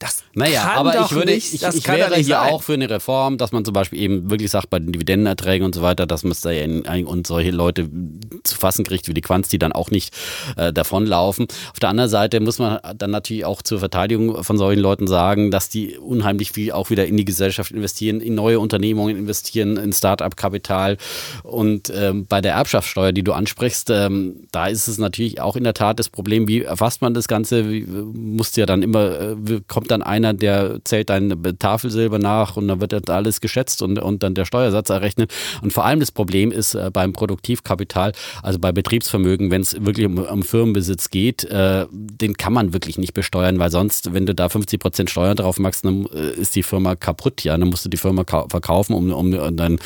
Das naja, aber ich würde, nicht, ich, ich wäre hier sein. auch für eine Reform, dass man zum Beispiel eben wirklich sagt, bei den Dividendenerträgen und so weiter, dass man es da in, und solche Leute zu fassen kriegt wie die Quants, die dann auch nicht äh, davonlaufen. Auf der anderen Seite muss man dann natürlich auch zur Verteidigung von solchen Leuten sagen, dass die unheimlich viel auch wieder in die Gesellschaft investieren, in neue Unternehmungen investieren, in Start-up-Kapital. Und ähm, bei der Erbschaftssteuer, die du ansprichst, ähm, da ist es natürlich auch in der Tat das Problem, wie erfasst man das Ganze? Wie, musst ja dann immer, äh, kommt kommt dann einer, der zählt dein Tafelsilber nach und dann wird das alles geschätzt und, und dann der Steuersatz errechnet. Und vor allem das Problem ist äh, beim Produktivkapital, also bei Betriebsvermögen, wenn es wirklich um, um, Firmenbesitz geht, äh, den kann man wirklich nicht besteuern, weil sonst, wenn du da 50 Prozent Steuern drauf machst, dann äh, ist die Firma kaputt. Ja, dann musst du die Firma verkaufen, um, um, um dann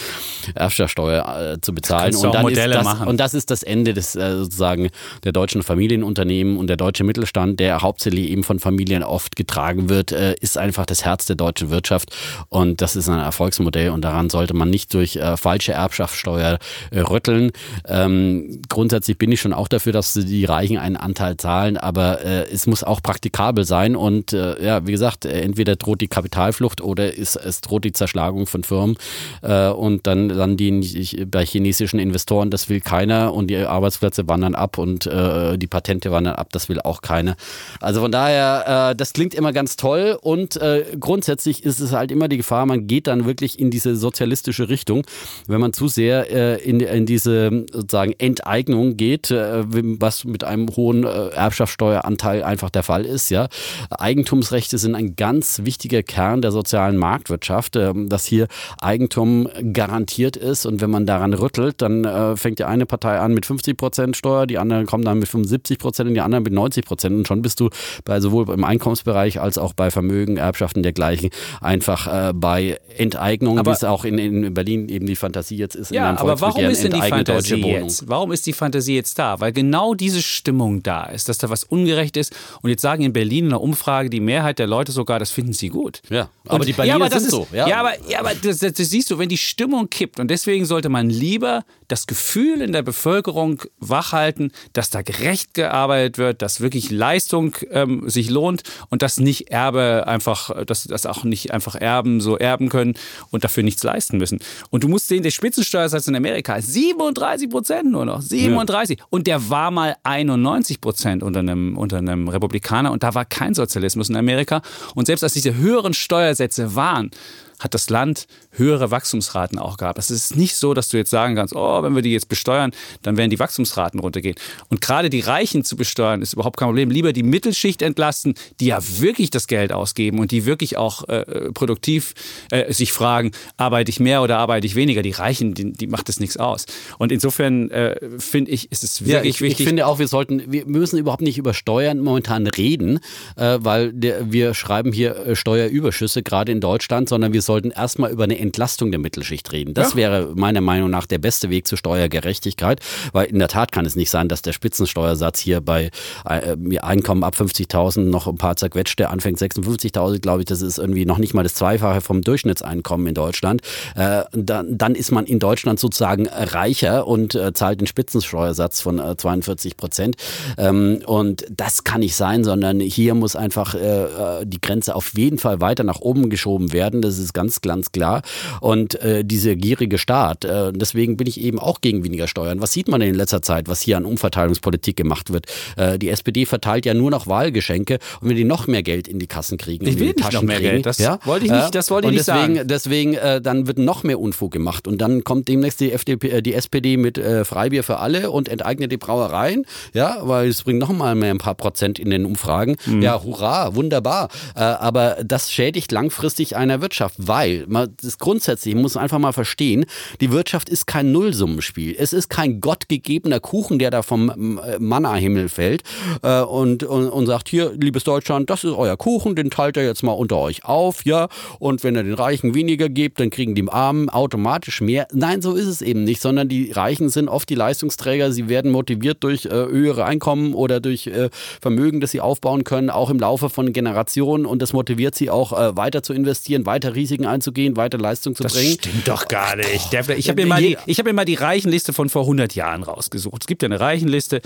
Erbschaftssteuer äh, zu bezahlen. Und dann Modelle ist das, machen. und das ist das Ende des äh, sozusagen der deutschen Familienunternehmen und der deutsche Mittelstand, der hauptsächlich eben von Familien oft getragen wird, äh, ist einfach das Herz der deutschen Wirtschaft. Und das ist ein Erfolgsmodell. Und daran sollte man nicht durch äh, falsche Erbschaftssteuer äh, rütteln. Ähm, grundsätzlich bin ich schon auch dafür, dass die Reichen einen Anteil zahlen, aber es muss auch praktikabel sein. Und ja, wie gesagt, entweder droht die Kapitalflucht oder ist, es droht die Zerschlagung von Firmen. Und dann, dann die bei chinesischen Investoren, das will keiner. Und die Arbeitsplätze wandern ab. Und die Patente wandern ab, das will auch keiner. Also von daher, das klingt immer ganz toll und äh, grundsätzlich ist es halt immer die Gefahr, man geht dann wirklich in diese sozialistische Richtung, wenn man zu sehr äh, in, in diese sozusagen Enteignung geht, äh, was mit einem hohen äh, Erbschaftssteueranteil einfach der Fall ist. Ja, Eigentumsrechte sind ein ganz wichtiger Kern der sozialen Marktwirtschaft, ähm, dass hier Eigentum garantiert ist und wenn man daran rüttelt, dann äh, fängt die eine Partei an mit 50 Prozent Steuer, die anderen kommen dann mit 75 Prozent und die anderen mit 90 Prozent und schon bist du bei sowohl im Einkommensbereich als auch auch bei Vermögen, Erbschaften dergleichen einfach äh, bei Enteignung, wie es auch in, in Berlin eben die Fantasie jetzt ist. Ja, aber warum ist denn die Fantasie jetzt? Warum ist die Fantasie jetzt da? Weil genau diese Stimmung da ist, dass da was ungerecht ist. Und jetzt sagen in Berlin in einer Umfrage die Mehrheit der Leute sogar, das finden sie gut. Ja, aber und, die Berliner ja, aber sind ist, so. Ja, ja aber, ja, aber das, das, das siehst du, wenn die Stimmung kippt und deswegen sollte man lieber das Gefühl in der Bevölkerung wachhalten, dass da gerecht gearbeitet wird, dass wirklich Leistung ähm, sich lohnt und dass nicht Erbe einfach, dass das auch nicht einfach Erben so erben können und dafür nichts leisten müssen. Und du musst sehen, der Spitzensteuersatz in Amerika ist 37 Prozent nur noch. 37. Ja. Und der war mal 91 Prozent unter einem, unter einem Republikaner und da war kein Sozialismus in Amerika. Und selbst als diese höheren Steuersätze waren, hat das Land höhere Wachstumsraten auch gehabt. Es ist nicht so, dass du jetzt sagen kannst, oh, wenn wir die jetzt besteuern, dann werden die Wachstumsraten runtergehen. Und gerade die Reichen zu besteuern, ist überhaupt kein Problem. Lieber die Mittelschicht entlasten, die ja wirklich das Geld ausgeben und die wirklich auch äh, produktiv äh, sich fragen, arbeite ich mehr oder arbeite ich weniger. Die Reichen, die, die macht das nichts aus. Und insofern äh, finde ich, ist es wirklich ja, ich, wichtig. Ich finde auch, wir sollten, wir müssen überhaupt nicht über Steuern momentan reden, äh, weil der, wir schreiben hier äh, Steuerüberschüsse gerade in Deutschland, sondern wir sollten erstmal über eine Entlastung der Mittelschicht reden. Das Ja. wäre meiner Meinung nach der beste Weg zur Steuergerechtigkeit, weil in der Tat kann es nicht sein, dass der Spitzensteuersatz hier bei äh, Einkommen ab 50.000 noch ein paar zerquetschte anfängt 56.000, glaube ich, das ist irgendwie noch nicht mal das Zweifache vom Durchschnittseinkommen in Deutschland. Äh, dann, dann ist man in Deutschland sozusagen reicher und äh, zahlt den Spitzensteuersatz von äh, 42 Prozent. Ähm, und das kann nicht sein, sondern hier muss einfach äh, äh, die Grenze auf jeden Fall weiter nach oben geschoben werden. Das ist ganz, ganz klar. Und äh, diese gierige Staat, äh, deswegen bin ich eben auch gegen weniger Steuern. Was sieht man denn in letzter Zeit, was hier an Umverteilungspolitik gemacht wird? Äh, die SPD verteilt ja nur noch Wahlgeschenke und wenn die noch mehr Geld in die Kassen kriegen, Ich in will die Taschen noch mehr kriegen, Geld. Das wollte ich nicht- das wollte ich und nicht deswegen, sagen. Deswegen, äh, dann wird noch mehr Unfug gemacht und dann kommt demnächst die, FDP, äh, die SPD mit äh, Freibier für alle und enteignet die Brauereien, ja, weil es bringt noch mal mehr ein paar Prozent in den Umfragen. Mhm. Ja, hurra, wunderbar. Äh, aber das schädigt langfristig einer Wirtschaft, weil man das grundsätzlich muss einfach mal verstehen, die Wirtschaft ist kein Nullsummenspiel. Es ist kein gottgegebener Kuchen, der da vom äh, Manna-Himmel fällt äh, und, und, und sagt, hier, liebes Deutschland, das ist euer Kuchen, den teilt ihr jetzt mal unter euch auf, ja, und wenn ihr den Reichen weniger gebt, dann kriegen die Armen automatisch mehr. Nein, so ist es eben nicht, sondern die Reichen sind oft die Leistungsträger, sie werden motiviert durch äh, höhere Einkommen oder durch äh, Vermögen, das sie aufbauen können, auch im Laufe von Generationen und das motiviert sie auch äh, weiter zu investieren, weiter Risiken einzugehen, weiter Leistung zu Das bringen. stimmt doch gar nicht. Der, ich habe mir, mal die- ich hab mir mal die Reichenliste von vor 100 Jahren rausgesucht. Es gibt ja eine Reichenliste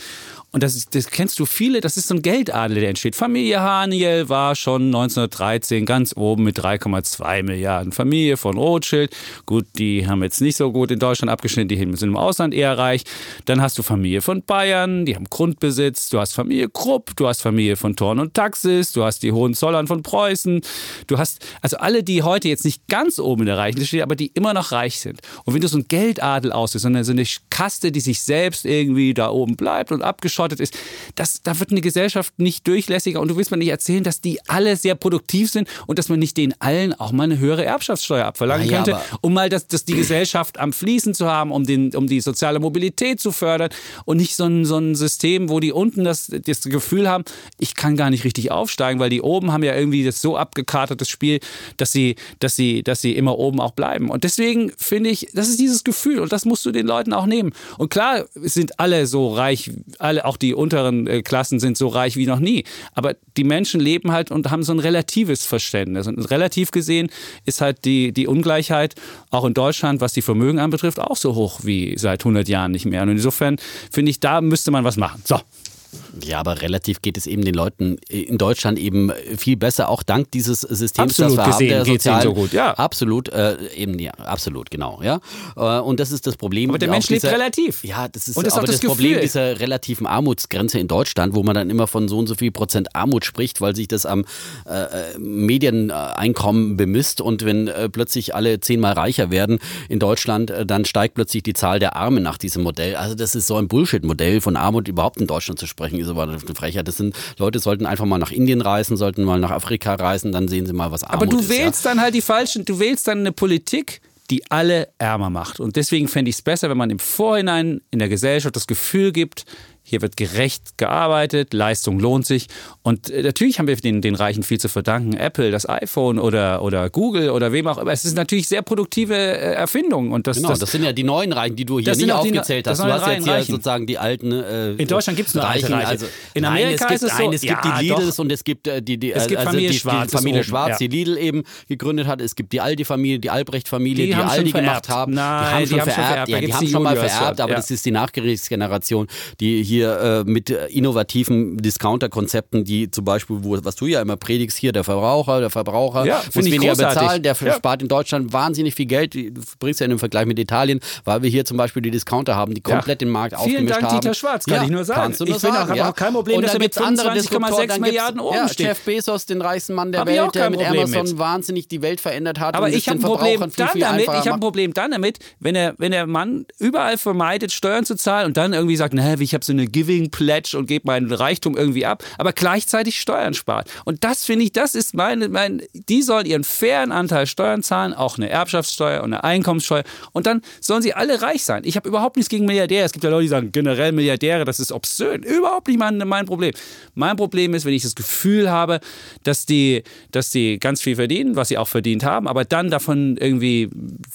und das, ist, das kennst du viele, das ist so ein Geldadel, der entsteht. Familie Haniel war schon 1913 ganz oben mit 3,2 Milliarden. Familie von Rothschild, gut, die haben jetzt nicht so gut in Deutschland abgeschnitten, die sind im Ausland eher reich. Dann hast du Familie von Bayern, die haben Grundbesitz, du hast Familie Krupp, du hast Familie von Thorn und Taxis, du hast die Hohenzollern von Preußen, du hast also alle, die heute jetzt nicht ganz oben in der Reichenliste stehen, aber die immer noch reich sind. Und wenn du so ein Geldadel aussiehst, sondern so eine Kaste, die sich selbst irgendwie da oben bleibt und abgeschottet ist, das, da wird eine Gesellschaft nicht durchlässiger und du willst mir nicht erzählen, dass die alle sehr produktiv sind und dass man nicht den allen auch mal eine höhere Erbschaftssteuer abverlangen ja, könnte, um mal das, das die Gesellschaft am Fließen zu haben, um, den, um die soziale Mobilität zu fördern und nicht so ein, so ein System, wo die unten das, das Gefühl haben, ich kann gar nicht richtig aufsteigen, weil die oben haben ja irgendwie das so abgekartetes Spiel, dass sie, dass sie, dass sie immer oben auch bleiben. Und deswegen finde ich, das ist dieses Gefühl und das musst du den Leuten auch nehmen. Und klar sind alle so reich, alle, auch die unteren äh, Klassen sind so reich wie noch nie. Aber die Menschen leben halt und haben so ein relatives Verständnis. Und relativ gesehen ist halt die, die Ungleichheit auch in Deutschland, was die Vermögen anbetrifft, auch so hoch wie seit 100 Jahren nicht mehr. Und insofern finde ich, da müsste man was machen. So. Ja, aber relativ geht es eben den Leuten in Deutschland eben viel besser, auch dank dieses Systems, Absolut das wir haben, gesehen der geht's ihnen sozialen- so gut, ja. Absolut, äh, eben, ja, absolut, genau, ja. Äh, und das ist das Problem. Aber der Mensch lebt dieser- relativ. Ja, das ist Und das ist aber auch das das, Problem dieser relativen Armutsgrenze in Deutschland, wo man dann immer von so und so viel Prozent Armut spricht, weil sich das am äh, äh, Medieneinkommen bemisst und wenn äh, plötzlich alle zehnmal reicher werden in Deutschland, äh, dann steigt plötzlich die Zahl der Armen nach diesem Modell. Also das ist so ein Bullshit-Modell von Armut überhaupt in Deutschland zu sprechen, ist aber eine Frechheit. Das sind Leute sollten einfach mal nach Indien reisen, sollten mal nach Afrika reisen, dann sehen sie mal, was Armut Aber du ist. wählst dann halt die falschen, du wählst dann eine Politik, die alle ärmer macht. Und deswegen fände ich es besser, wenn man im Vorhinein in der Gesellschaft das Gefühl gibt, hier wird gerecht gearbeitet, Leistung lohnt sich. Und äh, natürlich haben wir den, den Reichen viel zu verdanken. Apple, das iPhone oder, oder Google oder wem auch immer. Es ist natürlich sehr produktive äh, Erfindungen. Und das, Genau, das, das, sind ja die neuen Reichen, die du hier nicht die- aufgezählt das hast. sind Du die hast jetzt hier Reichen. sozusagen die alten. Äh, In Deutschland gibt's nur alte Reiche. Also, In nein, Amerika es gibt, ist es so- nein, es gibt Ja, die Lidls doch. und es gibt äh, die, die, Es gibt also Familie die, Schwarz die Familie Schwarz, ja. die Lidl eben gegründet hat. Es gibt die Aldi-Familie, die Albrecht-Familie, Die die, Aldi gemacht haben. Nein, die haben schon die vererbt. Ja, die haben die schon mal vererbt, aber das ist die Nachkriegsgeneration, die hier äh, mit äh, innovativen Discounter-Konzepten, die zum Beispiel, wo, was du ja immer predigst, hier der Verbraucher, der Verbraucher Ja, muss weniger großartig. bezahlen, der Ja. spart in Deutschland wahnsinnig viel Geld. Du bringst ja in den Vergleich mit Italien, weil wir hier zum Beispiel die Discounter haben, die komplett den Markt Vielen aufgemischt Dank, haben. Dieter Schwarz, kann ich nur sagen. Nur Ich finde auch, sagen, habe ja. auch kein Problem, Und dass er mit gibt's andere 25,6 Disruptoren, dann Milliarden oben ja, steht. Jeff Bezos, den reichsten Mann der Hab Welt, der mit Problem Amazon mit. wahnsinnig die Welt verändert hat. Aber ich habe ein Problem viel, dann viel damit, ich einfacher habe ein macht. Problem dann damit, wenn der, wenn der Mann überall vermeidet, Steuern zu zahlen und dann irgendwie sagt, naja, ich habe so eine eine Giving Pledge und gebe meinen Reichtum irgendwie ab, aber gleichzeitig Steuern spart. Und das finde ich, das ist meine, mein, die sollen ihren fairen Anteil Steuern zahlen, auch eine Erbschaftssteuer und eine Einkommenssteuer. Und dann sollen sie alle reich sein. Ich habe überhaupt nichts gegen Milliardäre. Es gibt ja Leute, die sagen, generell Milliardäre, das ist obszön. Überhaupt nicht mein, mein Problem. Mein Problem ist, wenn ich das Gefühl habe, dass die, dass die ganz viel verdienen, was sie auch verdient haben, aber dann davon irgendwie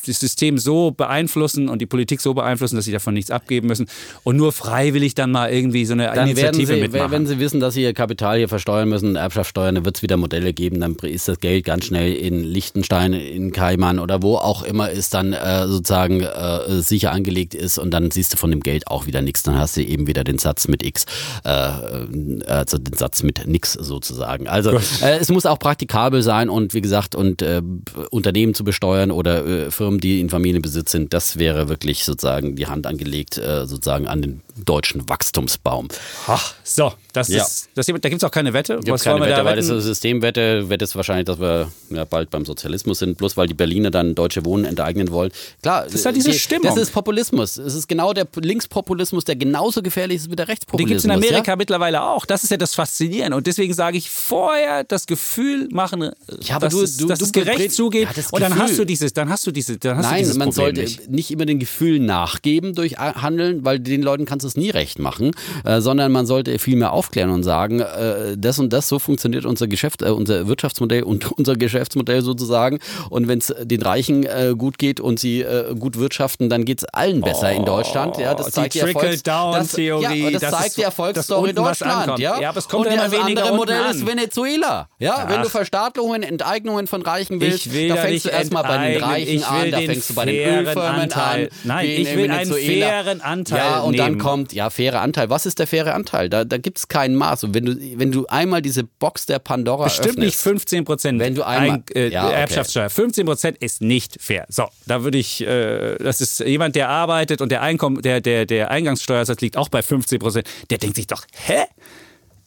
das System so beeinflussen und die Politik so beeinflussen, dass sie davon nichts abgeben müssen und nur freiwillig dann mal irgendwie so eine Dann werden Initiative sie, mitmachen. wenn sie wissen, dass sie ihr Kapital hier versteuern müssen, Erbschaftssteuern, dann wird es wieder Modelle geben, dann ist das Geld ganz schnell in Liechtenstein, in Kaiman oder wo auch immer es dann äh, sozusagen äh, sicher angelegt ist und dann siehst du von dem Geld auch wieder nichts. Dann hast du eben wieder den Satz mit X, äh, also den Satz mit nix sozusagen. Also äh, es muss auch praktikabel sein und wie gesagt, und äh, Unternehmen zu besteuern oder äh, Firmen, die in Familienbesitz sind, das wäre wirklich sozusagen die Hand angelegt, äh, sozusagen an den deutschen Wachstumsbaum. Ach, so, das Ja. ist, das, da gibt es auch keine Wette. Gibt keine Wette, weil das ist eine Systemwette, Wette ist wahrscheinlich, dass wir ja, bald beim Sozialismus sind, bloß weil die Berliner dann deutsche Wohnen enteignen wollen. Klar, das ist halt diese Stimmung. Das ist Populismus. Es ist genau der Linkspopulismus, der genauso gefährlich ist wie der Die Rechtspopulismus. gibt es in Amerika Ja? mittlerweile auch. Das ist ja das Faszinierende. Und deswegen sage ich, vorher das Gefühl machen, Ja, aber dass, du- es, du- dass du es gerecht zugeht. Ja, und dann hast du dieses, dann hast du diese, dann hast du Nein, dieses man Problem sollte nicht. nicht. immer den Gefühlen nachgeben durch A- Handeln, weil den Leuten kannst du es nie recht machen, äh, sondern man sollte viel mehr aufklären und sagen, äh, das und das, so funktioniert unser Geschäft, äh, unser Wirtschaftsmodell und unser Geschäftsmodell sozusagen. Und wenn es den Reichen äh, gut geht und sie äh, gut wirtschaften, dann geht es allen besser in Deutschland. Ja, das die zeigt die, Erfolgs Trickle-Down-Theorie, Das, ja, das, dass zeigt es die Erfolgsstory Deutschland. Ja? Ja, aber es kommt und immer das weniger andere Modell an. ist Venezuela. Ja, wenn Ach. du Verstaatlichungen, Enteignungen von Reichen willst, will da fängst du erstmal bei den. Reichen an, da fängst du bei den Ölfirmen Anteil. an. Nein, ich will einen fairen Anteil Ja, und dann nehmen. Kommt, ja, faire Anteil. Was ist der faire Anteil? Da, da gibt es kein Maß. Und wenn du, wenn du einmal diese Box der Pandora Bestimmt öffnest, nicht 15 Prozent Wenn du einmal- äh, Ja, okay. Erbschaftssteuer. 15 Prozent ist nicht fair. So, da würde ich, äh, das ist jemand, der arbeitet und der Einkommen, der, der, der Eingangssteuersatz liegt auch bei 15 Prozent. Der denkt sich doch, hä?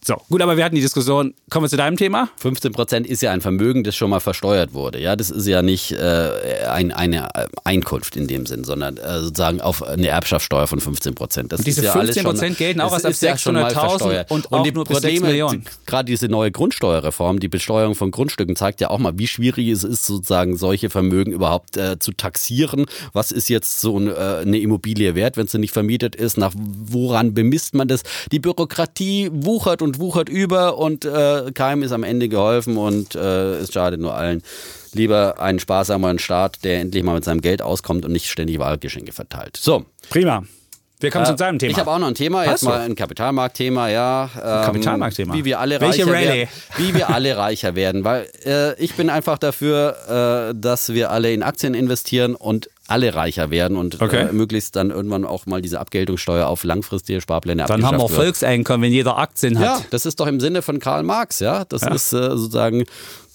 So, gut, aber wir hatten die Diskussion. Kommen wir zu deinem Thema? 15 Prozent ist ja ein Vermögen, das schon mal versteuert wurde. Ja, das ist ja nicht äh, ein, eine Einkunft in dem Sinn, sondern äh, sozusagen auf eine Erbschaftssteuer von 15 Prozent. Das Und diese ist ja alles 15% schon, gelten auch erst ist ab ja schon mal 600.000 versteuert. und auch die nur bis sechs Probleme, Millionen. die- Gerade diese neue Grundsteuerreform, die Besteuerung von Grundstücken zeigt ja auch mal, wie schwierig es ist, sozusagen solche Vermögen überhaupt äh, zu taxieren. Was ist jetzt so ein, äh, eine Immobilie wert, wenn sie nicht vermietet ist? Nach woran bemisst man das? Die Bürokratie wuchert und wuchert über und äh, keinem ist am Ende geholfen und äh, es schadet nur allen. Lieber einen sparsameren Staat, der endlich mal mit seinem Geld auskommt und nicht ständig Wahlgeschenke verteilt. So, Prima. Wir kommen zu deinem Thema. ich habe auch noch ein Thema, jetzt Hast du? mal ein Kapitalmarktthema, ja. Ähm, Kapitalmarktthema? Wie wir alle Welche reicher Rallye? werden. Wie wir alle reicher werden. Weil äh, ich bin einfach dafür, äh, dass wir alle in Aktien investieren und alle reicher werden und Okay. äh, möglichst dann irgendwann auch mal diese Abgeltungssteuer auf langfristige Sparpläne Dann haben wir wird. Volkseinkommen, wenn jeder Aktien hat. Ja, das ist doch im Sinne von Karl Marx, ja. Das ist äh, sozusagen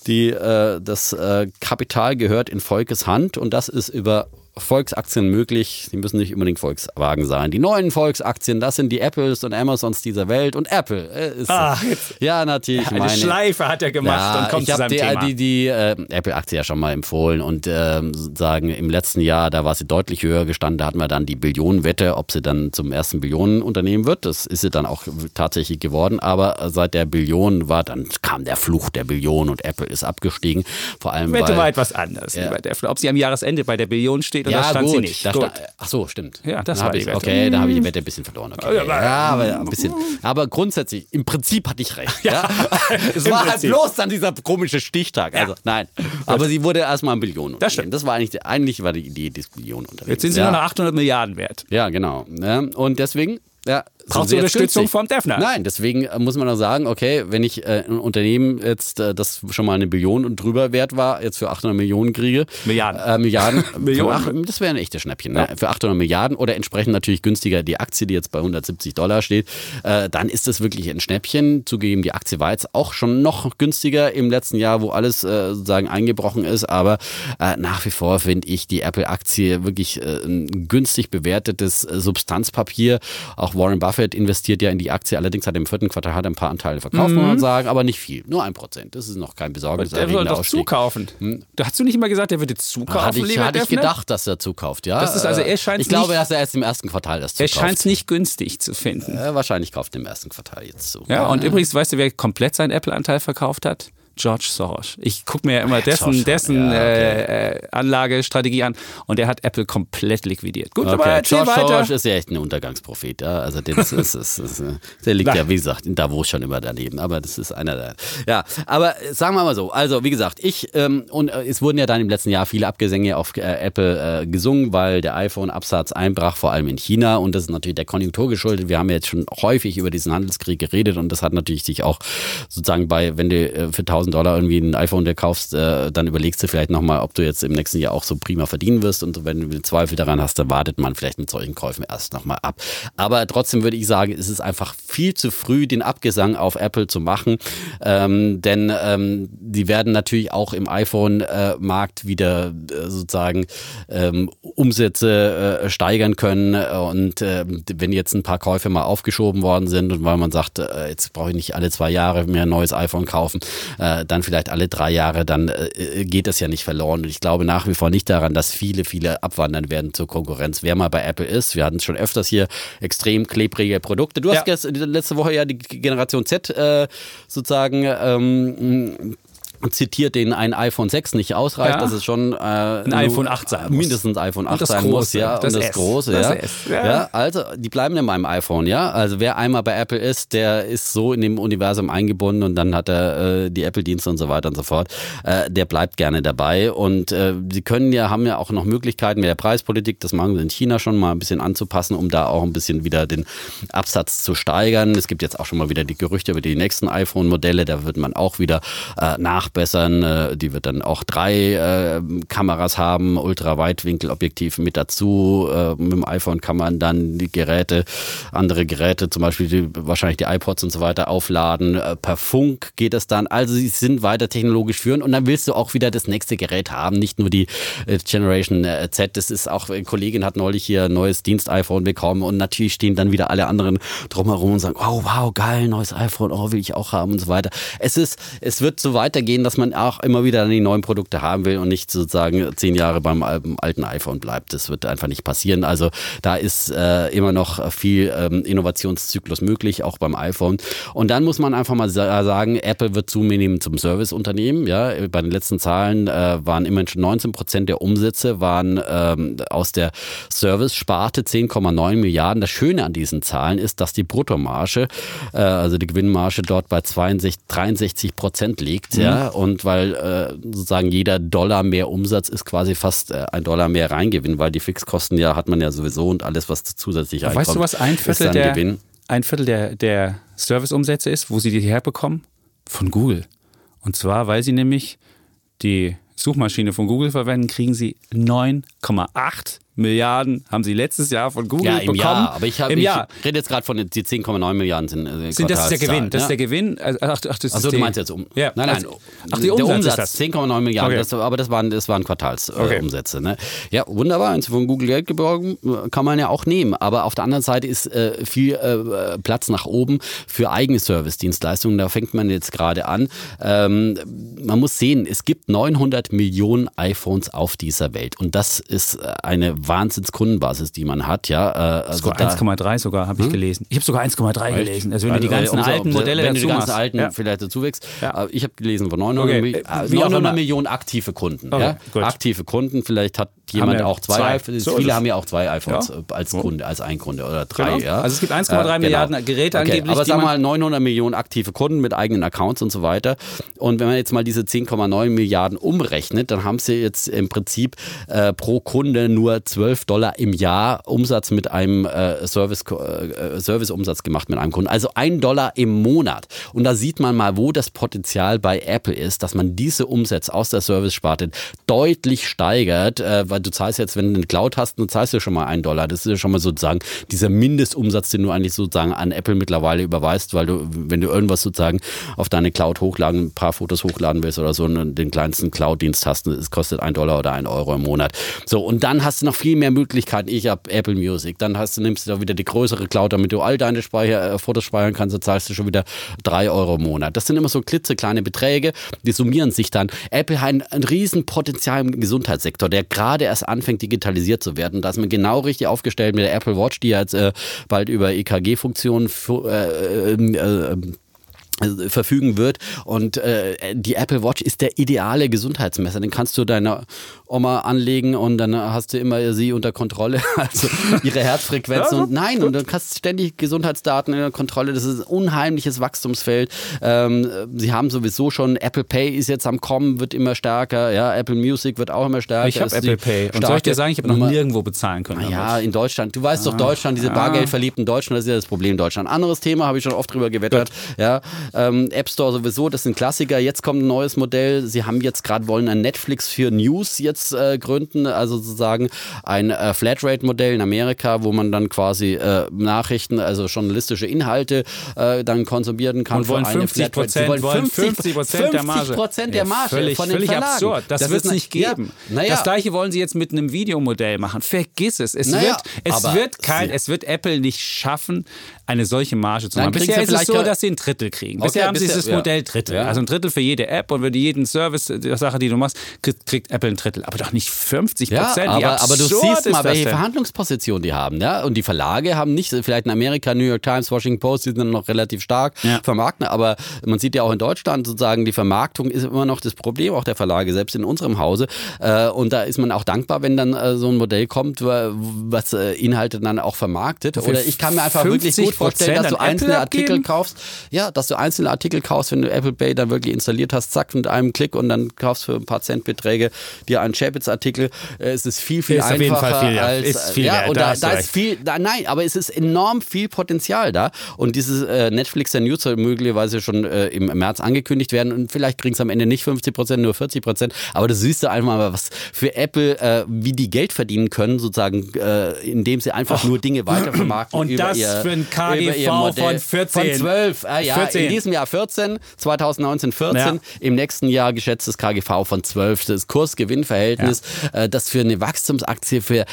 die, äh, das äh, Kapital gehört in Volkes Hand und das ist über Volksaktien möglich. Sie müssen nicht unbedingt Volkswagen sein. Die neuen Volksaktien, das sind die Apples und Amazons dieser Welt und Apple äh, ist Ah, jetzt- ja natürlich Eine meine Schleife hat er gemacht und kommt ich zu seinem die, Thema. die, die äh, Apple-Aktie ja schon mal empfohlen und ähm, sozusagen im letzten Jahr, da war sie deutlich höher gestanden, da hatten wir dann die Billionenwette, ob sie dann zum ersten Billionenunternehmen wird. Das ist sie dann auch tatsächlich geworden, aber seit der Billion war, dann kam der Fluch der Billion und Apple ist abgestiegen. Vor allem Wette weil, war etwas anders. Ja. Ob sie am Jahresende bei der Billion steht oder ja, stand gut. sie nicht. Da Gut. ach so, stimmt. Ja, das Dann war hab die ich, Wette. Okay, da habe ich die Wette ein bisschen verloren. Okay. Ja, aber- ein bisschen. Aber grundsätzlich, im Prinzip hatte ich recht. Ja. es war halt bloß dann dieser komische Stichtag. Also nein. Aber sie wurde erstmal ein Billionen. Das stimmt. Das war eigentlich, die- eigentlich war die Idee des Billionenunternehmens. Jetzt sind sie ja. nur noch 800 Milliarden wert. Ja, genau. Ja, und deswegen. Ja, Brauchst du Unterstützung günstig. vom Defner? Nein, deswegen äh, muss man auch sagen, okay, wenn ich äh, ein Unternehmen jetzt, äh, das schon mal eine Billion und drüber wert war, jetzt für 800 Millionen kriege. Milliarden. Äh, Milliarden. Millionen. Das wäre ein echtes Schnäppchen. Ne? Für 800 Milliarden oder entsprechend natürlich günstiger die Aktie, die jetzt bei 170 Dollar steht, äh, dann ist das wirklich ein Schnäppchen. Zugegeben, die Aktie war jetzt auch schon noch günstiger im letzten Jahr, wo alles äh, sozusagen eingebrochen ist. Aber nach wie vor finde ich die Apple-Aktie wirklich ein günstig bewertetes Substanzpapier, auch Warren Buffett investiert ja in die Aktie, allerdings hat er im vierten Quartal er ein paar Anteile verkauft, muss man sagen, aber nicht viel, nur ein Prozent. Das ist noch kein Der besorgniserregender soll doch Ausstieg. zukaufen. Da hast du nicht immer gesagt, der würde zukaufen, Hatte ich, hatte ich gedacht, dass er zukauft, ja. Das ist also, er Äh, scheint's Ich glaube, dass er erst im ersten Quartal das Er zukauft. scheint es nicht günstig zu finden. Äh, wahrscheinlich kauft er im ersten Quartal jetzt zu. Ja, und übrigens, weißt du, wer komplett seinen Apple-Anteil verkauft hat? George Soros. Ich gucke mir ja immer dessen, Soros, dessen ja, okay. äh, äh, Anlagestrategie an und der hat Apple komplett liquidiert. Gut, aber Okay, erzähl George weiter. Soros ist ja echt ein Untergangsprophet, ja. Also das ist, ist, ist, ist, der liegt ja, wie gesagt, in Davos schon immer daneben. Aber das ist einer der. Ja, aber äh, sagen wir mal so. Also, wie gesagt, ich ähm, und äh, es wurden ja dann im letzten Jahr viele Abgesänge auf äh, Apple äh, gesungen, weil der iPhone-Absatz einbrach, vor allem in China. Und das ist natürlich der Konjunktur geschuldet. Wir haben ja jetzt schon häufig über diesen Handelskrieg geredet und das hat natürlich sich auch sozusagen bei, wenn du äh, für 1000 Dollar irgendwie ein iPhone dir kaufst, äh, dann überlegst du vielleicht nochmal, ob du jetzt im nächsten Jahr auch so prima verdienen wirst. Und wenn du Zweifel daran hast, dann wartet man vielleicht mit solchen Käufen erst nochmal ab. Aber trotzdem würde ich sagen, es ist einfach viel zu früh, den Abgesang auf Apple zu machen. Ähm, denn ähm, die werden natürlich auch im iPhone-Markt wieder äh, sozusagen ähm, Umsätze äh, steigern können. Und äh, wenn jetzt ein paar Käufe mal aufgeschoben worden sind und weil man sagt, äh, jetzt brauche ich nicht alle zwei Jahre mehr ein neues iPhone kaufen, äh, dann vielleicht alle drei Jahre, dann äh, geht das ja nicht verloren. Und ich glaube nach wie vor nicht daran, dass viele, viele abwandern werden zur Konkurrenz. Wer mal bei Apple ist, wir hatten es schon öfters hier, extrem klebrige Produkte. Du hast Ja. gest- letzte Woche ja die Generation Z äh, sozusagen ähm, zitiert, denen ein iPhone 6 nicht ausreicht, Ja. dass es schon äh, ein iPhone 8 sein muss. Mindestens iPhone 8 das sein muss, ja. das und das S, große, das ja. S, ja. ja. Also, die bleiben in meinem iPhone, ja. Also wer einmal bei Apple ist, der ist so in dem Universum eingebunden und dann hat er äh, die Apple-Dienste und so weiter und so fort. Äh, der bleibt gerne dabei. Und äh, sie können ja, haben ja auch noch Möglichkeiten mit der Preispolitik, das machen sie in China schon mal ein bisschen anzupassen, um da auch ein bisschen wieder den Absatz zu steigern. Es gibt jetzt auch schon mal wieder die Gerüchte über die nächsten iPhone-Modelle, da wird man auch wieder äh, nachbessern. Äh, die wird dann auch drei äh, Kameras haben, Ultraweitwinkelobjektiv mit dazu. Äh, mit dem iPhone kann man dann die Geräte, andere Geräte, zum Beispiel die, wahrscheinlich die iPods und so weiter aufladen. Per Funk geht es dann. Also sie sind weiter technologisch führend und dann willst du auch wieder das nächste Gerät haben, nicht nur die Generation Z. Das ist auch, eine Kollegin hat neulich hier ein neues Dienst-iPhone bekommen und natürlich stehen dann wieder alle anderen drumherum und sagen, oh wow, geil, neues iPhone, oh, will ich auch haben und so weiter. Es ist, es wird so weitergehen, dass man auch immer wieder dann die neuen Produkte haben will und nicht sozusagen zehn Jahre beim al- alten iPhone bleibt. Das wird einfach nicht passieren. Also da ist äh, immer noch viel ähm, Innovationszyklus möglich, auch beim iPhone. Und dann muss man einfach mal sa- sagen, Apple wird zunehmend zum Serviceunternehmen. Ja, bei den letzten Zahlen äh, waren immerhin schon 19 Prozent der Umsätze waren ähm, aus der Service-Sparte 10,9 Milliarden. Das Schöne an diesen Zahlen ist, dass die Bruttomarge, äh, also die Gewinnmarge dort bei 62, 63 Prozent liegt. Ja, und weil äh, sozusagen jeder Dollar mehr Umsatz ist quasi fast äh, ein Dollar mehr Reingewinn, weil die Fixkosten ja hat man ja sowieso und alles, was zusätzlich reinkommt, Weißt du, was ein Viertel der, Gewinn. ein Viertel der, der Serviceumsätze ist, wo sie die herbekommen? Von Google. Und zwar, weil sie nämlich die Suchmaschine von Google verwenden, kriegen sie 9,8 Milliarden, haben sie letztes Jahr von Google Ja, im bekommen. Jahr. Aber ich, hab, Im ich Jahr. rede jetzt gerade von den die 10,9 Milliarden sind, äh, Sind, das ist der Gewinn. Das ist der Gewinn. Also, Ach, ach, das ist Achso, du meinst jetzt um. Ja. Nein, nein. Also, ach, die der Umsatz, Umsatz, ist das. 10,9 Milliarden. Okay. Das, aber das waren, das waren Quartalsumsätze. Äh, ne? Ja, wunderbar. Wenn Sie von Google Geld geborgen, kann man ja auch nehmen. Aber auf der anderen Seite ist äh, viel äh, Platz nach oben für eigene Service-Dienstleistungen. Da fängt man jetzt gerade an. Ähm, man muss sehen, es gibt 900 Millionen iPhones auf dieser Welt. Und das ist äh, eine Wahnsinnskundenbasis, die man hat. Ja, äh, also Sogar da- 1,3 sogar, habe ich gelesen. Ich habe sogar 1,3 gelesen. Also wenn du die äh, ganzen umso- alten Modelle wenn du dazu die ganzen machst. alten ja. vielleicht dazu wächst. Ja. Aber Ich habe gelesen von 900, Okay, Mi- äh, äh, wie auch 900 immer. Millionen aktive Kunden. Okay, ja? Aktive Kunden, vielleicht hat jemand auch zwei, zwei. So Viele haben ja auch zwei iPhones äh, als Kunde, als ein Kunde oder drei. Genau. Also es gibt 1,3 Milliarden Geräte okay. angeblich, Aber sag mal 900 Millionen aktive Kunden mit eigenen Accounts und so weiter. Und wenn man jetzt mal diese 10,9 Milliarden umrechnet, dann haben sie jetzt im Prinzip äh, pro Kunde nur 12 Dollar im Jahr Umsatz mit einem äh, Service, äh, Serviceumsatz gemacht mit einem Kunden. Also ein Dollar im Monat. Und da sieht man mal, wo das Potenzial bei Apple ist, dass man diese Umsätze aus der Service-Sparte deutlich steigert, äh, weil du zahlst jetzt, wenn du eine Cloud hast, dann zahlst du schon mal einen Dollar. Das ist ja schon mal sozusagen dieser Mindestumsatz, den du eigentlich sozusagen an Apple mittlerweile überweist, weil du, wenn du irgendwas sozusagen auf deine Cloud hochladen, ein paar Fotos hochladen willst oder so, und den kleinsten Cloud-Dienst hast, es kostet ein Dollar oder ein Euro im Monat. So, und dann hast du noch viel mehr Möglichkeiten. Ich habe Apple Music. Dann hast du, nimmst du da wieder die größere Cloud, damit du all deine Speicher, äh, Fotos speichern kannst, dann zahlst du schon wieder drei Euro im Monat. Das sind immer so klitzekleine Beträge, die summieren sich dann. Apple hat ein, ein Riesenpotenzial im Gesundheitssektor, der gerade erst anfängt, digitalisiert zu werden. Da ist man genau richtig aufgestellt mit der Apple Watch, die jetzt äh, bald über EKG-Funktionen äh, äh, äh, verfügen wird und äh, die Apple Watch ist der ideale Gesundheitsmesser. Den kannst du deiner Oma anlegen und dann hast du immer sie unter Kontrolle, also ihre Herzfrequenz und nein und du hast ständig Gesundheitsdaten in der Kontrolle. Das ist ein unheimliches Wachstumsfeld. Ähm, sie haben sowieso schon Apple Pay ist jetzt am kommen, wird immer stärker. Ja, Apple Music wird auch immer stärker. Ich habe Apple Pay und soll ich dir sagen, ich habe noch nirgendwo bezahlen können. Ja, in Deutschland. Du weißt ah, doch Deutschland, diese Bargeldverliebten Deutschland, das ist ja das Problem in Deutschland. Anderes Thema habe ich schon oft drüber gewettert. Ja. Ähm, App Store sowieso, das sind Klassiker. Jetzt kommt ein neues Modell. Sie haben jetzt gerade wollen ein Netflix für News jetzt äh, gründen, also sozusagen ein äh, Flatrate-Modell in Amerika, wo man dann quasi äh, Nachrichten, also journalistische Inhalte äh, dann konsumieren kann. Und wollen 50 Prozent, wollen 50 Prozent der Marge. 50 Prozent der Marge ja, völlig, von den völlig Verlagen. absurd. Das, das wird es nicht geben. Ja, ja. Das gleiche wollen sie jetzt mit einem Videomodell machen. Vergiss es. Es wird, es wird kein, es wird Apple nicht schaffen, eine solche Marge zu machen. Bisher ist es so, dass sie ein Drittel kriegen. Bisher okay, haben sie dieses Modell Drittel. Also ein Drittel für jede App und für jeden Service, die Sache, die du machst, kriegt, kriegt Apple ein Drittel. Aber doch nicht 50 Prozent. Ja, aber, aber du siehst mal, welche Verhandlungsposition die haben. Ja? Und die Verlage haben nicht, vielleicht in Amerika, New York Times, Washington Post, die sind noch relativ stark ja. vermarkten. Aber man sieht ja auch in Deutschland sozusagen, die Vermarktung ist immer noch das Problem, auch der Verlage, selbst in unserem Hause. Äh, und da ist man auch dankbar, wenn dann äh, so ein Modell kommt, was äh, Inhalte dann auch vermarktet. Oder ich kann mir einfach wirklich gut vorstellen, dass du einzelne Artikel kaufst. Ja, dass du einzelne Artikel kaufst, wenn du Apple Pay dann wirklich installiert hast, zack, mit einem Klick und dann kaufst für ein paar Centbeträge dir einen Chapitz-Artikel. Es ist viel, viel ist einfacher. Auf jeden Fall viel, ja. als, ist viel ja, und da, da, da ist viel, da, nein, aber es ist enorm viel Potenzial da. Und dieses äh, Netflix der News soll möglicherweise schon äh, im März angekündigt werden und vielleicht kriegen es am Ende nicht 50 Prozent, nur 40 Prozent. Aber das siehst du einfach mal, was für Apple, äh, wie die Geld verdienen können, sozusagen, äh, indem sie einfach oh. nur Dinge weitervermarkten. Und das ihr, für ein KGV von 14. Von 12, äh, ja, 14. in diesem Jahr 14, 2019 14, ja. im nächsten Jahr geschätztes KGV von 12. Das Kurs-Gewinn-Verhältnis, ja. äh, das für eine Wachstumsaktie für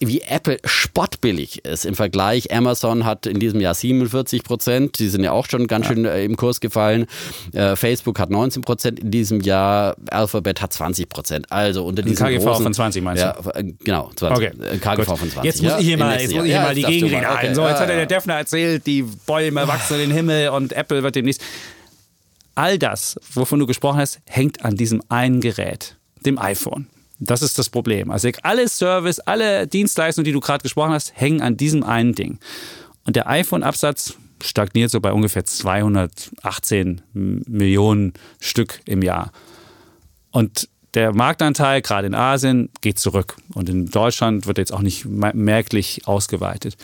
wie Apple spottbillig ist im Vergleich. Amazon hat in diesem Jahr 47 Prozent, die sind ja auch schon ganz ja. schön äh, im Kurs gefallen. Äh, Facebook hat 19 Prozent in diesem Jahr, Alphabet hat 20 Prozent. Also unter diesem KGV großen, von 20 meinst du? Ja, äh, genau, 20. Okay. Äh, KGV Gut. von 20. Jetzt muss ich hier mal, jetzt muss ich hier mal die Gegenrede okay. So, jetzt hat der Defner erzählt, die Bäume wachsen in den Himmel und Apple wird demnächst. All das, wovon du gesprochen hast, hängt an diesem einen Gerät, dem iPhone. Das ist das Problem. Also alle Service, alle Dienstleistungen, die du gerade gesprochen hast, hängen an diesem einen Ding. Und der iPhone-Absatz stagniert so bei ungefähr 218 Millionen Stück im Jahr. Und der Marktanteil, gerade in Asien, geht zurück. Und in Deutschland wird jetzt auch nicht merklich ausgeweitet.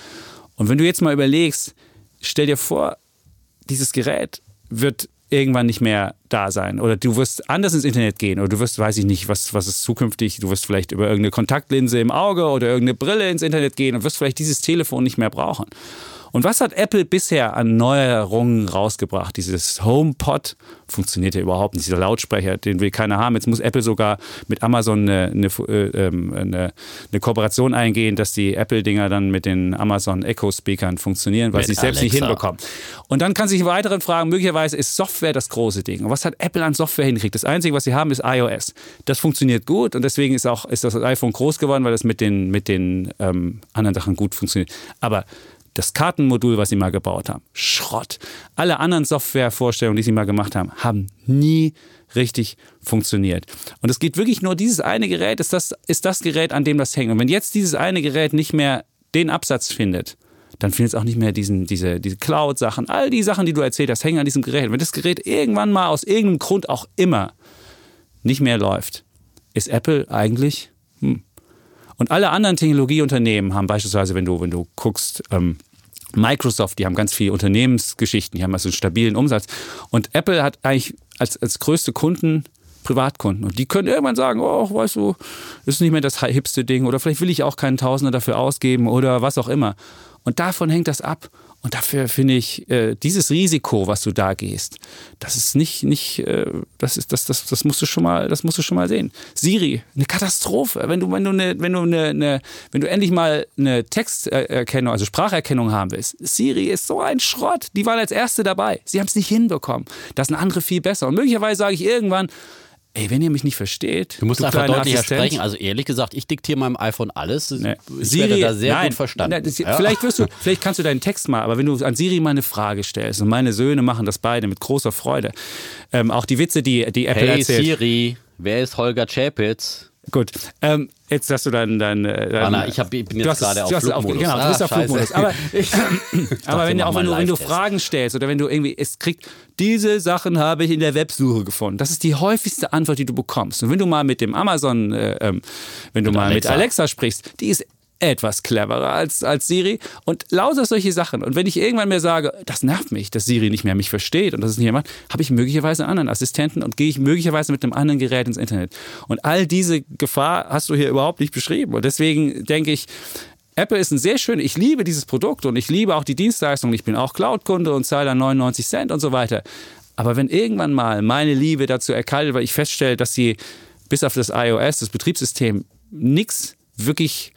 Und wenn du jetzt mal überlegst, stell dir vor, dieses Gerät wird irgendwann nicht mehr da sein. Oder du wirst anders ins Internet gehen oder du wirst, weiß ich nicht, was, was ist zukünftig, du wirst vielleicht über irgendeine Kontaktlinse im Auge oder irgendeine Brille ins Internet gehen und wirst vielleicht dieses Telefon nicht mehr brauchen. Und was hat Apple bisher an Neuerungen rausgebracht? Dieses HomePod funktioniert ja überhaupt nicht. Dieser Lautsprecher, den will keiner haben. Jetzt muss Apple sogar mit Amazon eine, eine, äh, ähm, eine, eine Kooperation eingehen, dass die Apple-Dinger dann mit den Amazon Echo-Speakern funktionieren, weil sie es selbst nicht hinbekommen. Und dann kann sich weiteren fragen, möglicherweise ist Software das große Ding. Und was hat Apple an Software hinkriegt? Das Einzige, was sie haben, ist iOS. Das funktioniert gut und deswegen ist auch ist das iPhone groß geworden, weil das mit den, mit den ähm, anderen Sachen gut funktioniert. Aber das Kartenmodul, was sie mal gebaut haben, Schrott. Alle anderen Softwarevorstellungen, die sie mal gemacht haben, haben nie richtig funktioniert. Und es geht wirklich nur dieses eine Gerät, ist das, ist das Gerät, an dem das hängt. Und wenn jetzt dieses eine Gerät nicht mehr den Absatz findet, dann findet es auch nicht mehr diesen, diese, diese Cloud-Sachen, all die Sachen, die du erzählt hast, hängen an diesem Gerät. wenn das Gerät irgendwann mal aus irgendeinem Grund auch immer nicht mehr läuft, ist Apple eigentlich hm, und alle anderen Technologieunternehmen haben beispielsweise, wenn du, wenn du guckst, ähm, Microsoft, die haben ganz viele Unternehmensgeschichten, die haben also einen stabilen Umsatz. Und Apple hat eigentlich als, als größte Kunden Privatkunden. Und die können irgendwann sagen, oh, weißt du, ist nicht mehr das hipste Ding oder vielleicht will ich auch keinen Tausender dafür ausgeben oder was auch immer. Und davon hängt das ab. Und dafür finde ich, äh, dieses Risiko, was du da gehst, das ist nicht, nicht, äh, das ist, das, das, das musst du schon mal, das musst du schon mal sehen. Siri, eine Katastrophe. Wenn du, wenn du eine, wenn du eine, eine wenn du endlich mal eine Texterkennung, also Spracherkennung haben willst, Siri ist so ein Schrott. Die waren als erste dabei. Sie haben es nicht hinbekommen. Das sind andere viel besser. Und möglicherweise sage ich irgendwann, Ey, wenn ihr mich nicht versteht, Du musst einfach kleiner deutlicher Assistent, sprechen. Also ehrlich gesagt, ich diktiere meinem iPhone alles. Nee. Ich Siri, werde da sehr nein, gut verstanden. das, Ja. Vielleicht wirst du, vielleicht kannst du deinen Text mal, aber wenn du an Siri mal eine Frage stellst und meine Söhne machen das beide mit großer Freude, ähm, auch die Witze, die die Apple Hey erzählt. Siri, wer ist Holger Chapitz? Gut, ähm, jetzt hast du dein, dein, äh, dein Anna, ich, hab, ich bin jetzt gerade auf du Flugmodus. Genau, du Ah, bist auf scheiße. Flugmodus. Aber, aber wenn, auch wenn, du, wenn du. Fragen stellst oder wenn du irgendwie, es kriegt, diese Sachen habe ich in der Websuche gefunden. Das ist die häufigste Antwort, die du bekommst. Und wenn du mal mit dem Amazon, äh, ähm, wenn du mal Alexa. mit Alexa sprichst, die ist etwas cleverer als, als Siri und lauter solche Sachen. Und wenn ich irgendwann mir sage, das nervt mich, dass Siri nicht mehr mich versteht und das es nicht macht, habe ich möglicherweise einen anderen Assistenten und gehe ich möglicherweise mit einem anderen Gerät ins Internet. Und all diese Gefahr hast du hier überhaupt nicht beschrieben. Und deswegen denke ich, Apple ist ein sehr schön, ich liebe dieses Produkt und ich liebe auch die Dienstleistung. Ich bin auch Cloud-Kunde und zahle dann 99 Cent und so weiter. Aber wenn irgendwann mal meine Liebe dazu erkaltet, weil ich feststelle, dass sie bis auf das iOS, das Betriebssystem, nichts wirklich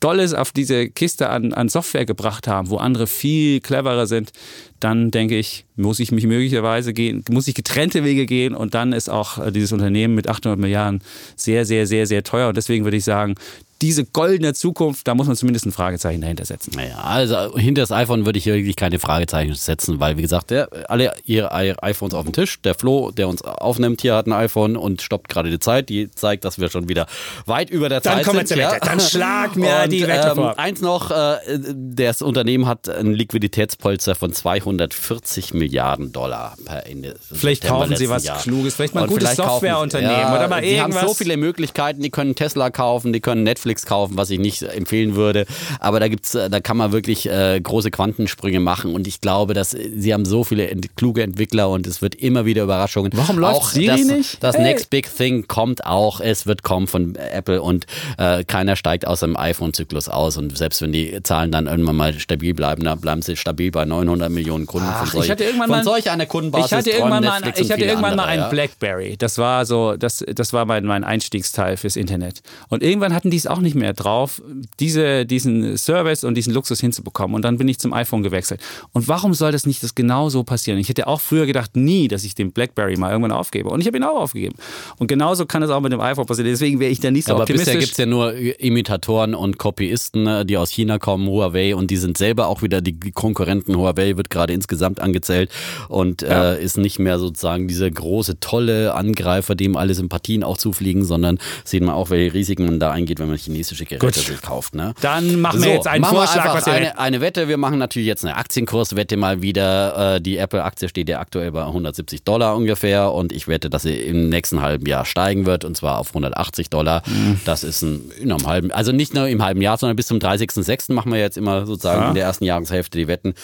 Dolles auf diese Kiste an, an Software gebracht haben, wo andere viel cleverer sind, dann denke ich, muss ich mich möglicherweise gehen, muss ich getrennte Wege gehen und dann ist auch äh, dieses Unternehmen mit 800 Milliarden sehr, sehr, sehr, sehr teuer. Und deswegen würde ich sagen, diese goldene Zukunft, da muss man zumindest ein Fragezeichen dahinter setzen. Naja, also hinter das iPhone würde ich hier wirklich keine Fragezeichen setzen, weil wie gesagt, der, alle ihre iPhones auf dem Tisch. Der Flo, der uns aufnimmt, hier hat ein iPhone und stoppt gerade die Zeit. Die zeigt, dass wir schon wieder weit über der Dann Zeit sind. jetzt zur Wette. Dann schlag mir und, die Wette ähm, vor. Eins noch, äh, das Unternehmen hat ein Liquiditätspolster von 240 Milliarden Dollar per Ende. Vielleicht September kaufen sie was Jahr. Kluges, vielleicht mal ein Und gutes Softwareunternehmen ja, oder mal Die haben so irgendwas. viele Möglichkeiten, die können Tesla kaufen, die können Netflix kaufen, was ich nicht empfehlen würde. Aber da gibt's, äh, da kann man wirklich äh, große Quantensprünge machen. Und ich glaube, dass äh, sie haben so viele ent kluge Entwickler und es wird immer wieder Überraschungen. Warum läuft auch Siri das, nicht? Das Hey. Next Big Thing kommt auch. Es wird kommen von Apple und äh, keiner steigt aus dem iPhone-Zyklus aus. Und selbst wenn die Zahlen dann irgendwann mal stabil bleiben, dann bleiben sie stabil bei 900 Millionen Kunden. Ach, von solch, ich hatte irgendwann von mal- solch einer Kundenbasis Ich hatte irgendwann mal, Netflix ich hatte irgendwann mal andere, einen ja. Blackberry. Das war so, das, das war mein, mein Einstiegsteil fürs Internet. Und irgendwann hatten die es auch nicht mehr drauf, diese, diesen Service und diesen Luxus hinzubekommen. Und dann bin ich zum iPhone gewechselt. Und warum soll das nicht das genau so passieren? Ich hätte auch früher gedacht, nie, dass ich den Blackberry mal irgendwann aufgebe. Und ich habe ihn auch aufgegeben. Und genauso kann es auch mit dem iPhone passieren. Deswegen wäre ich da nicht so Aber bisher optimistisch. gibt es ja nur Imitatoren und Copyisten, ne, die aus China kommen, Huawei, und die sind selber auch wieder die Konkurrenten. Huawei wird gerade insgesamt angezählt und äh, ist nicht mehr sozusagen dieser große, tolle Angreifer, dem alle Sympathien auch zufliegen, sondern sehen wir auch, welche Risiken man da eingeht, wenn man chinesische Geräte sich kauft. Ne? Dann machen wir jetzt einen machen wir Vorschlag, einfach was wir eine, eine Wette. Wir machen natürlich jetzt eine Aktienkurswette mal wieder. Äh, Die Apple-Aktie steht ja aktuell bei 170 Dollar ungefähr und ich wette, dass sie im nächsten halben Jahr steigen wird und zwar auf 180 Dollar. Mhm. Das ist ein, in einem halben, also nicht nur im halben Jahr, sondern bis zum 30.06. machen wir jetzt immer sozusagen Ja. in der ersten Jahreshälfte die Wetten.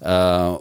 Äh,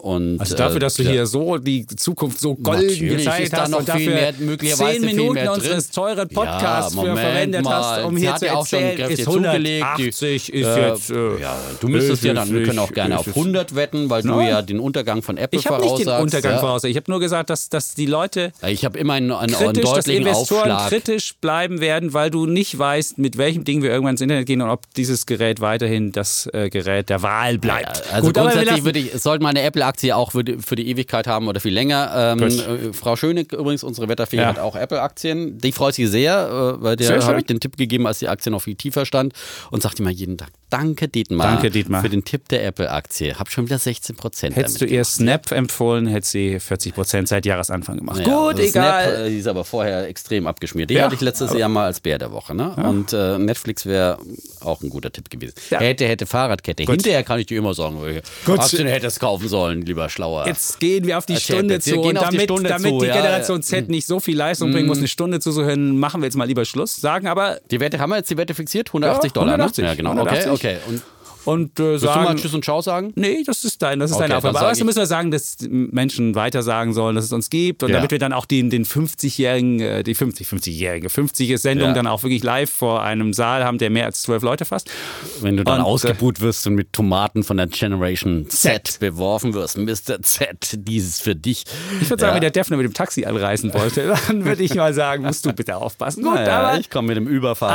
und, Also dafür, äh, dass du hier so die Zukunft so golden gezeigt hast noch und viel dafür mehr- möglicherweise zehn viel Minuten mehr drin. unseres teuren Podcasts Ja, für verwendet mal. hast, um Sie hier zu ja erzählen, kräftig ist zugelegt. 180 ist Äh, jetzt... Äh, ja, du müsstest ja dann, wir können auch gerne auf jetzt- 100 wetten, weil du Nein. ja den Untergang von Apple Ich habe nicht den voraussagst. Untergang ja. voraus. Ich habe nur gesagt, dass, dass die Leute Ich habe immer einen, einen, einen kritisch, dass deutlichen Investoren Aufschlag. kritisch bleiben werden, weil du nicht weißt, mit welchem Ding wir irgendwann ins Internet gehen und ob dieses Gerät weiterhin das äh, Gerät der Wahl bleibt. Also Gut, grundsätzlich würde ich, sollte mal eine Apple-Aktie auch für die, für die Ewigkeit haben oder viel länger. Ähm, äh, Frau Schönig, übrigens, unsere Wetterfee, Ja. hat auch Apple-Aktien. Die freut sich sehr, äh, weil der habe ich den Tipp gegeben, als die Aktie noch viel tiefer stand und sagt immer jeden Tag, danke Dietmar, Danke, Dietmar. für den Tipp der Apple-Aktie. Hab schon wieder 16 Prozent Hättest du ihr Snap empfohlen, hätte sie 40 Prozent seit Jahresanfang gemacht. Gut, also egal. Snap, äh, die ist aber vorher extrem abgeschmiert. Die Ja, hatte ich letztes Jahr mal als Bär der Woche. Ne? Und äh, Netflix wäre auch ein guter Tipp gewesen. Ja. Hätte, hätte Fahrradkette. Hinterher kann ich dir immer sagen, welche Gut. Aktien hättest kaufen sollen, lieber Schlauer. Jetzt gehen wir auf die Erzähl Stunde zu. gehen Und auf die damit, Stunde damit zu, die ja. Generation Z nicht so viel Leistung bringen muss, eine Stunde zuzuhören, machen wir jetzt mal lieber Schluss. Sagen aber, die Wette, haben wir jetzt die Wette fixiert? 180 Ja, Dollar, 180, ne? Ja, genau. 180. Okay, okay. Und und äh, Willst du mal sagen. Tschüss und Ciao sagen? Nee, das ist dein, das ist Okay, deine Aufgabe. Aber also müssen wir sagen, dass Menschen weiter sagen sollen, dass es uns gibt und Ja. damit wir dann auch den, den 50-jährigen, äh, die 50, 50-jährige, 50 Sendung Ja. dann auch wirklich live vor einem Saal haben, der mehr als zwölf Leute fasst. Wenn du dann Und, äh, ausgebuht wirst und mit Tomaten von der Generation Z, Z. beworfen wirst, Mr. Z, dieses für dich. Ich würde sagen, Ja. wenn der Defner mit dem Taxi anreisen wollte, dann würde ich mal sagen, musst du bitte aufpassen. Gut, Naja, aber ich komme mit dem Überfahrer.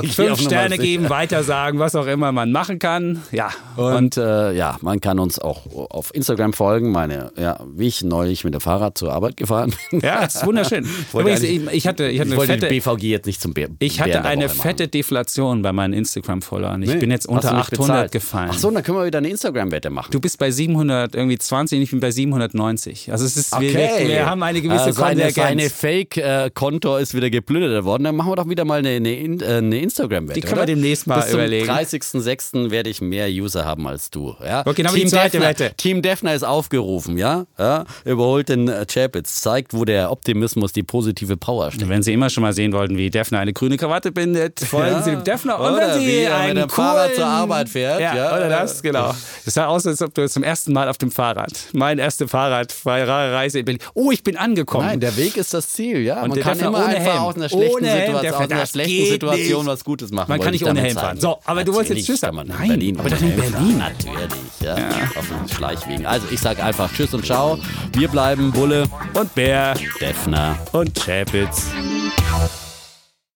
also fünf Sterne geben, weitersagen, was auch immer man machen kann. Ja, Und äh, ja, man kann uns auch auf Instagram folgen. Meine, ja, wie ich neulich mit dem Fahrrad zur Arbeit gefahren bin. ja, ist wunderschön. Übrigens, ich, ich hatte, ich hatte Ich eine wollte fette, die BVG jetzt nicht zum Bär. Ich hatte eine fette Deflation bei meinen Instagram-Followern. Ich Nee, bin jetzt unter nicht 800 bezahlt? gefallen. Ach so, dann können wir wieder eine Instagram-Wette machen. Du bist bei 700 irgendwie 20 und ich bin bei 790. Also es ist, wir, wir, wir haben eine gewisse äh, seine, seine Fake-Konto ist wieder geplündert worden. Dann machen wir doch wieder mal eine, eine, In- äh, eine Instagram-Wette. Die können wir oder? demnächst mal Bis zum überlegen. 30.06. werde ich mehr User haben als du. Ja? Okay, dann die zweite Defner, Wette. Team Defner ist aufgerufen, ja? ja? Überholt den äh, Chapitz, zeigt, wo der Optimismus, die positive Power steht. Wenn Sie immer schon mal sehen wollten, wie Defner eine grüne Krawatte bindet, folgen Ja. Sie dem Defner. Und Oder wenn Sie wie mit einen dem Fahrrad zur Arbeit fährt, Ja, ja. oder das, genau. Das sah aus, als ob du zum ersten Mal auf dem Fahrrad. Mein erste Fahrradreise in Berlin. Oh, ich bin angekommen. Nein, der Weg ist das Ziel, ja. Und man kann Defner immer ohne einfach Helm. aus einer schlechten, Ohne Situation, Defner, aus einer schlechten Situation nicht. was Gutes machen. Man kann nicht ich ohne Helm fahren. So, aber du wolltest jetzt Tschüss sagen. Nein, Berlin aber ohne in. Berlin. Natürlich, ja. Auf dem Schleichwegen. Also ich sage einfach Tschüss und Ciao. Wir bleiben Bulle Und Bär Defner. und Chapitz.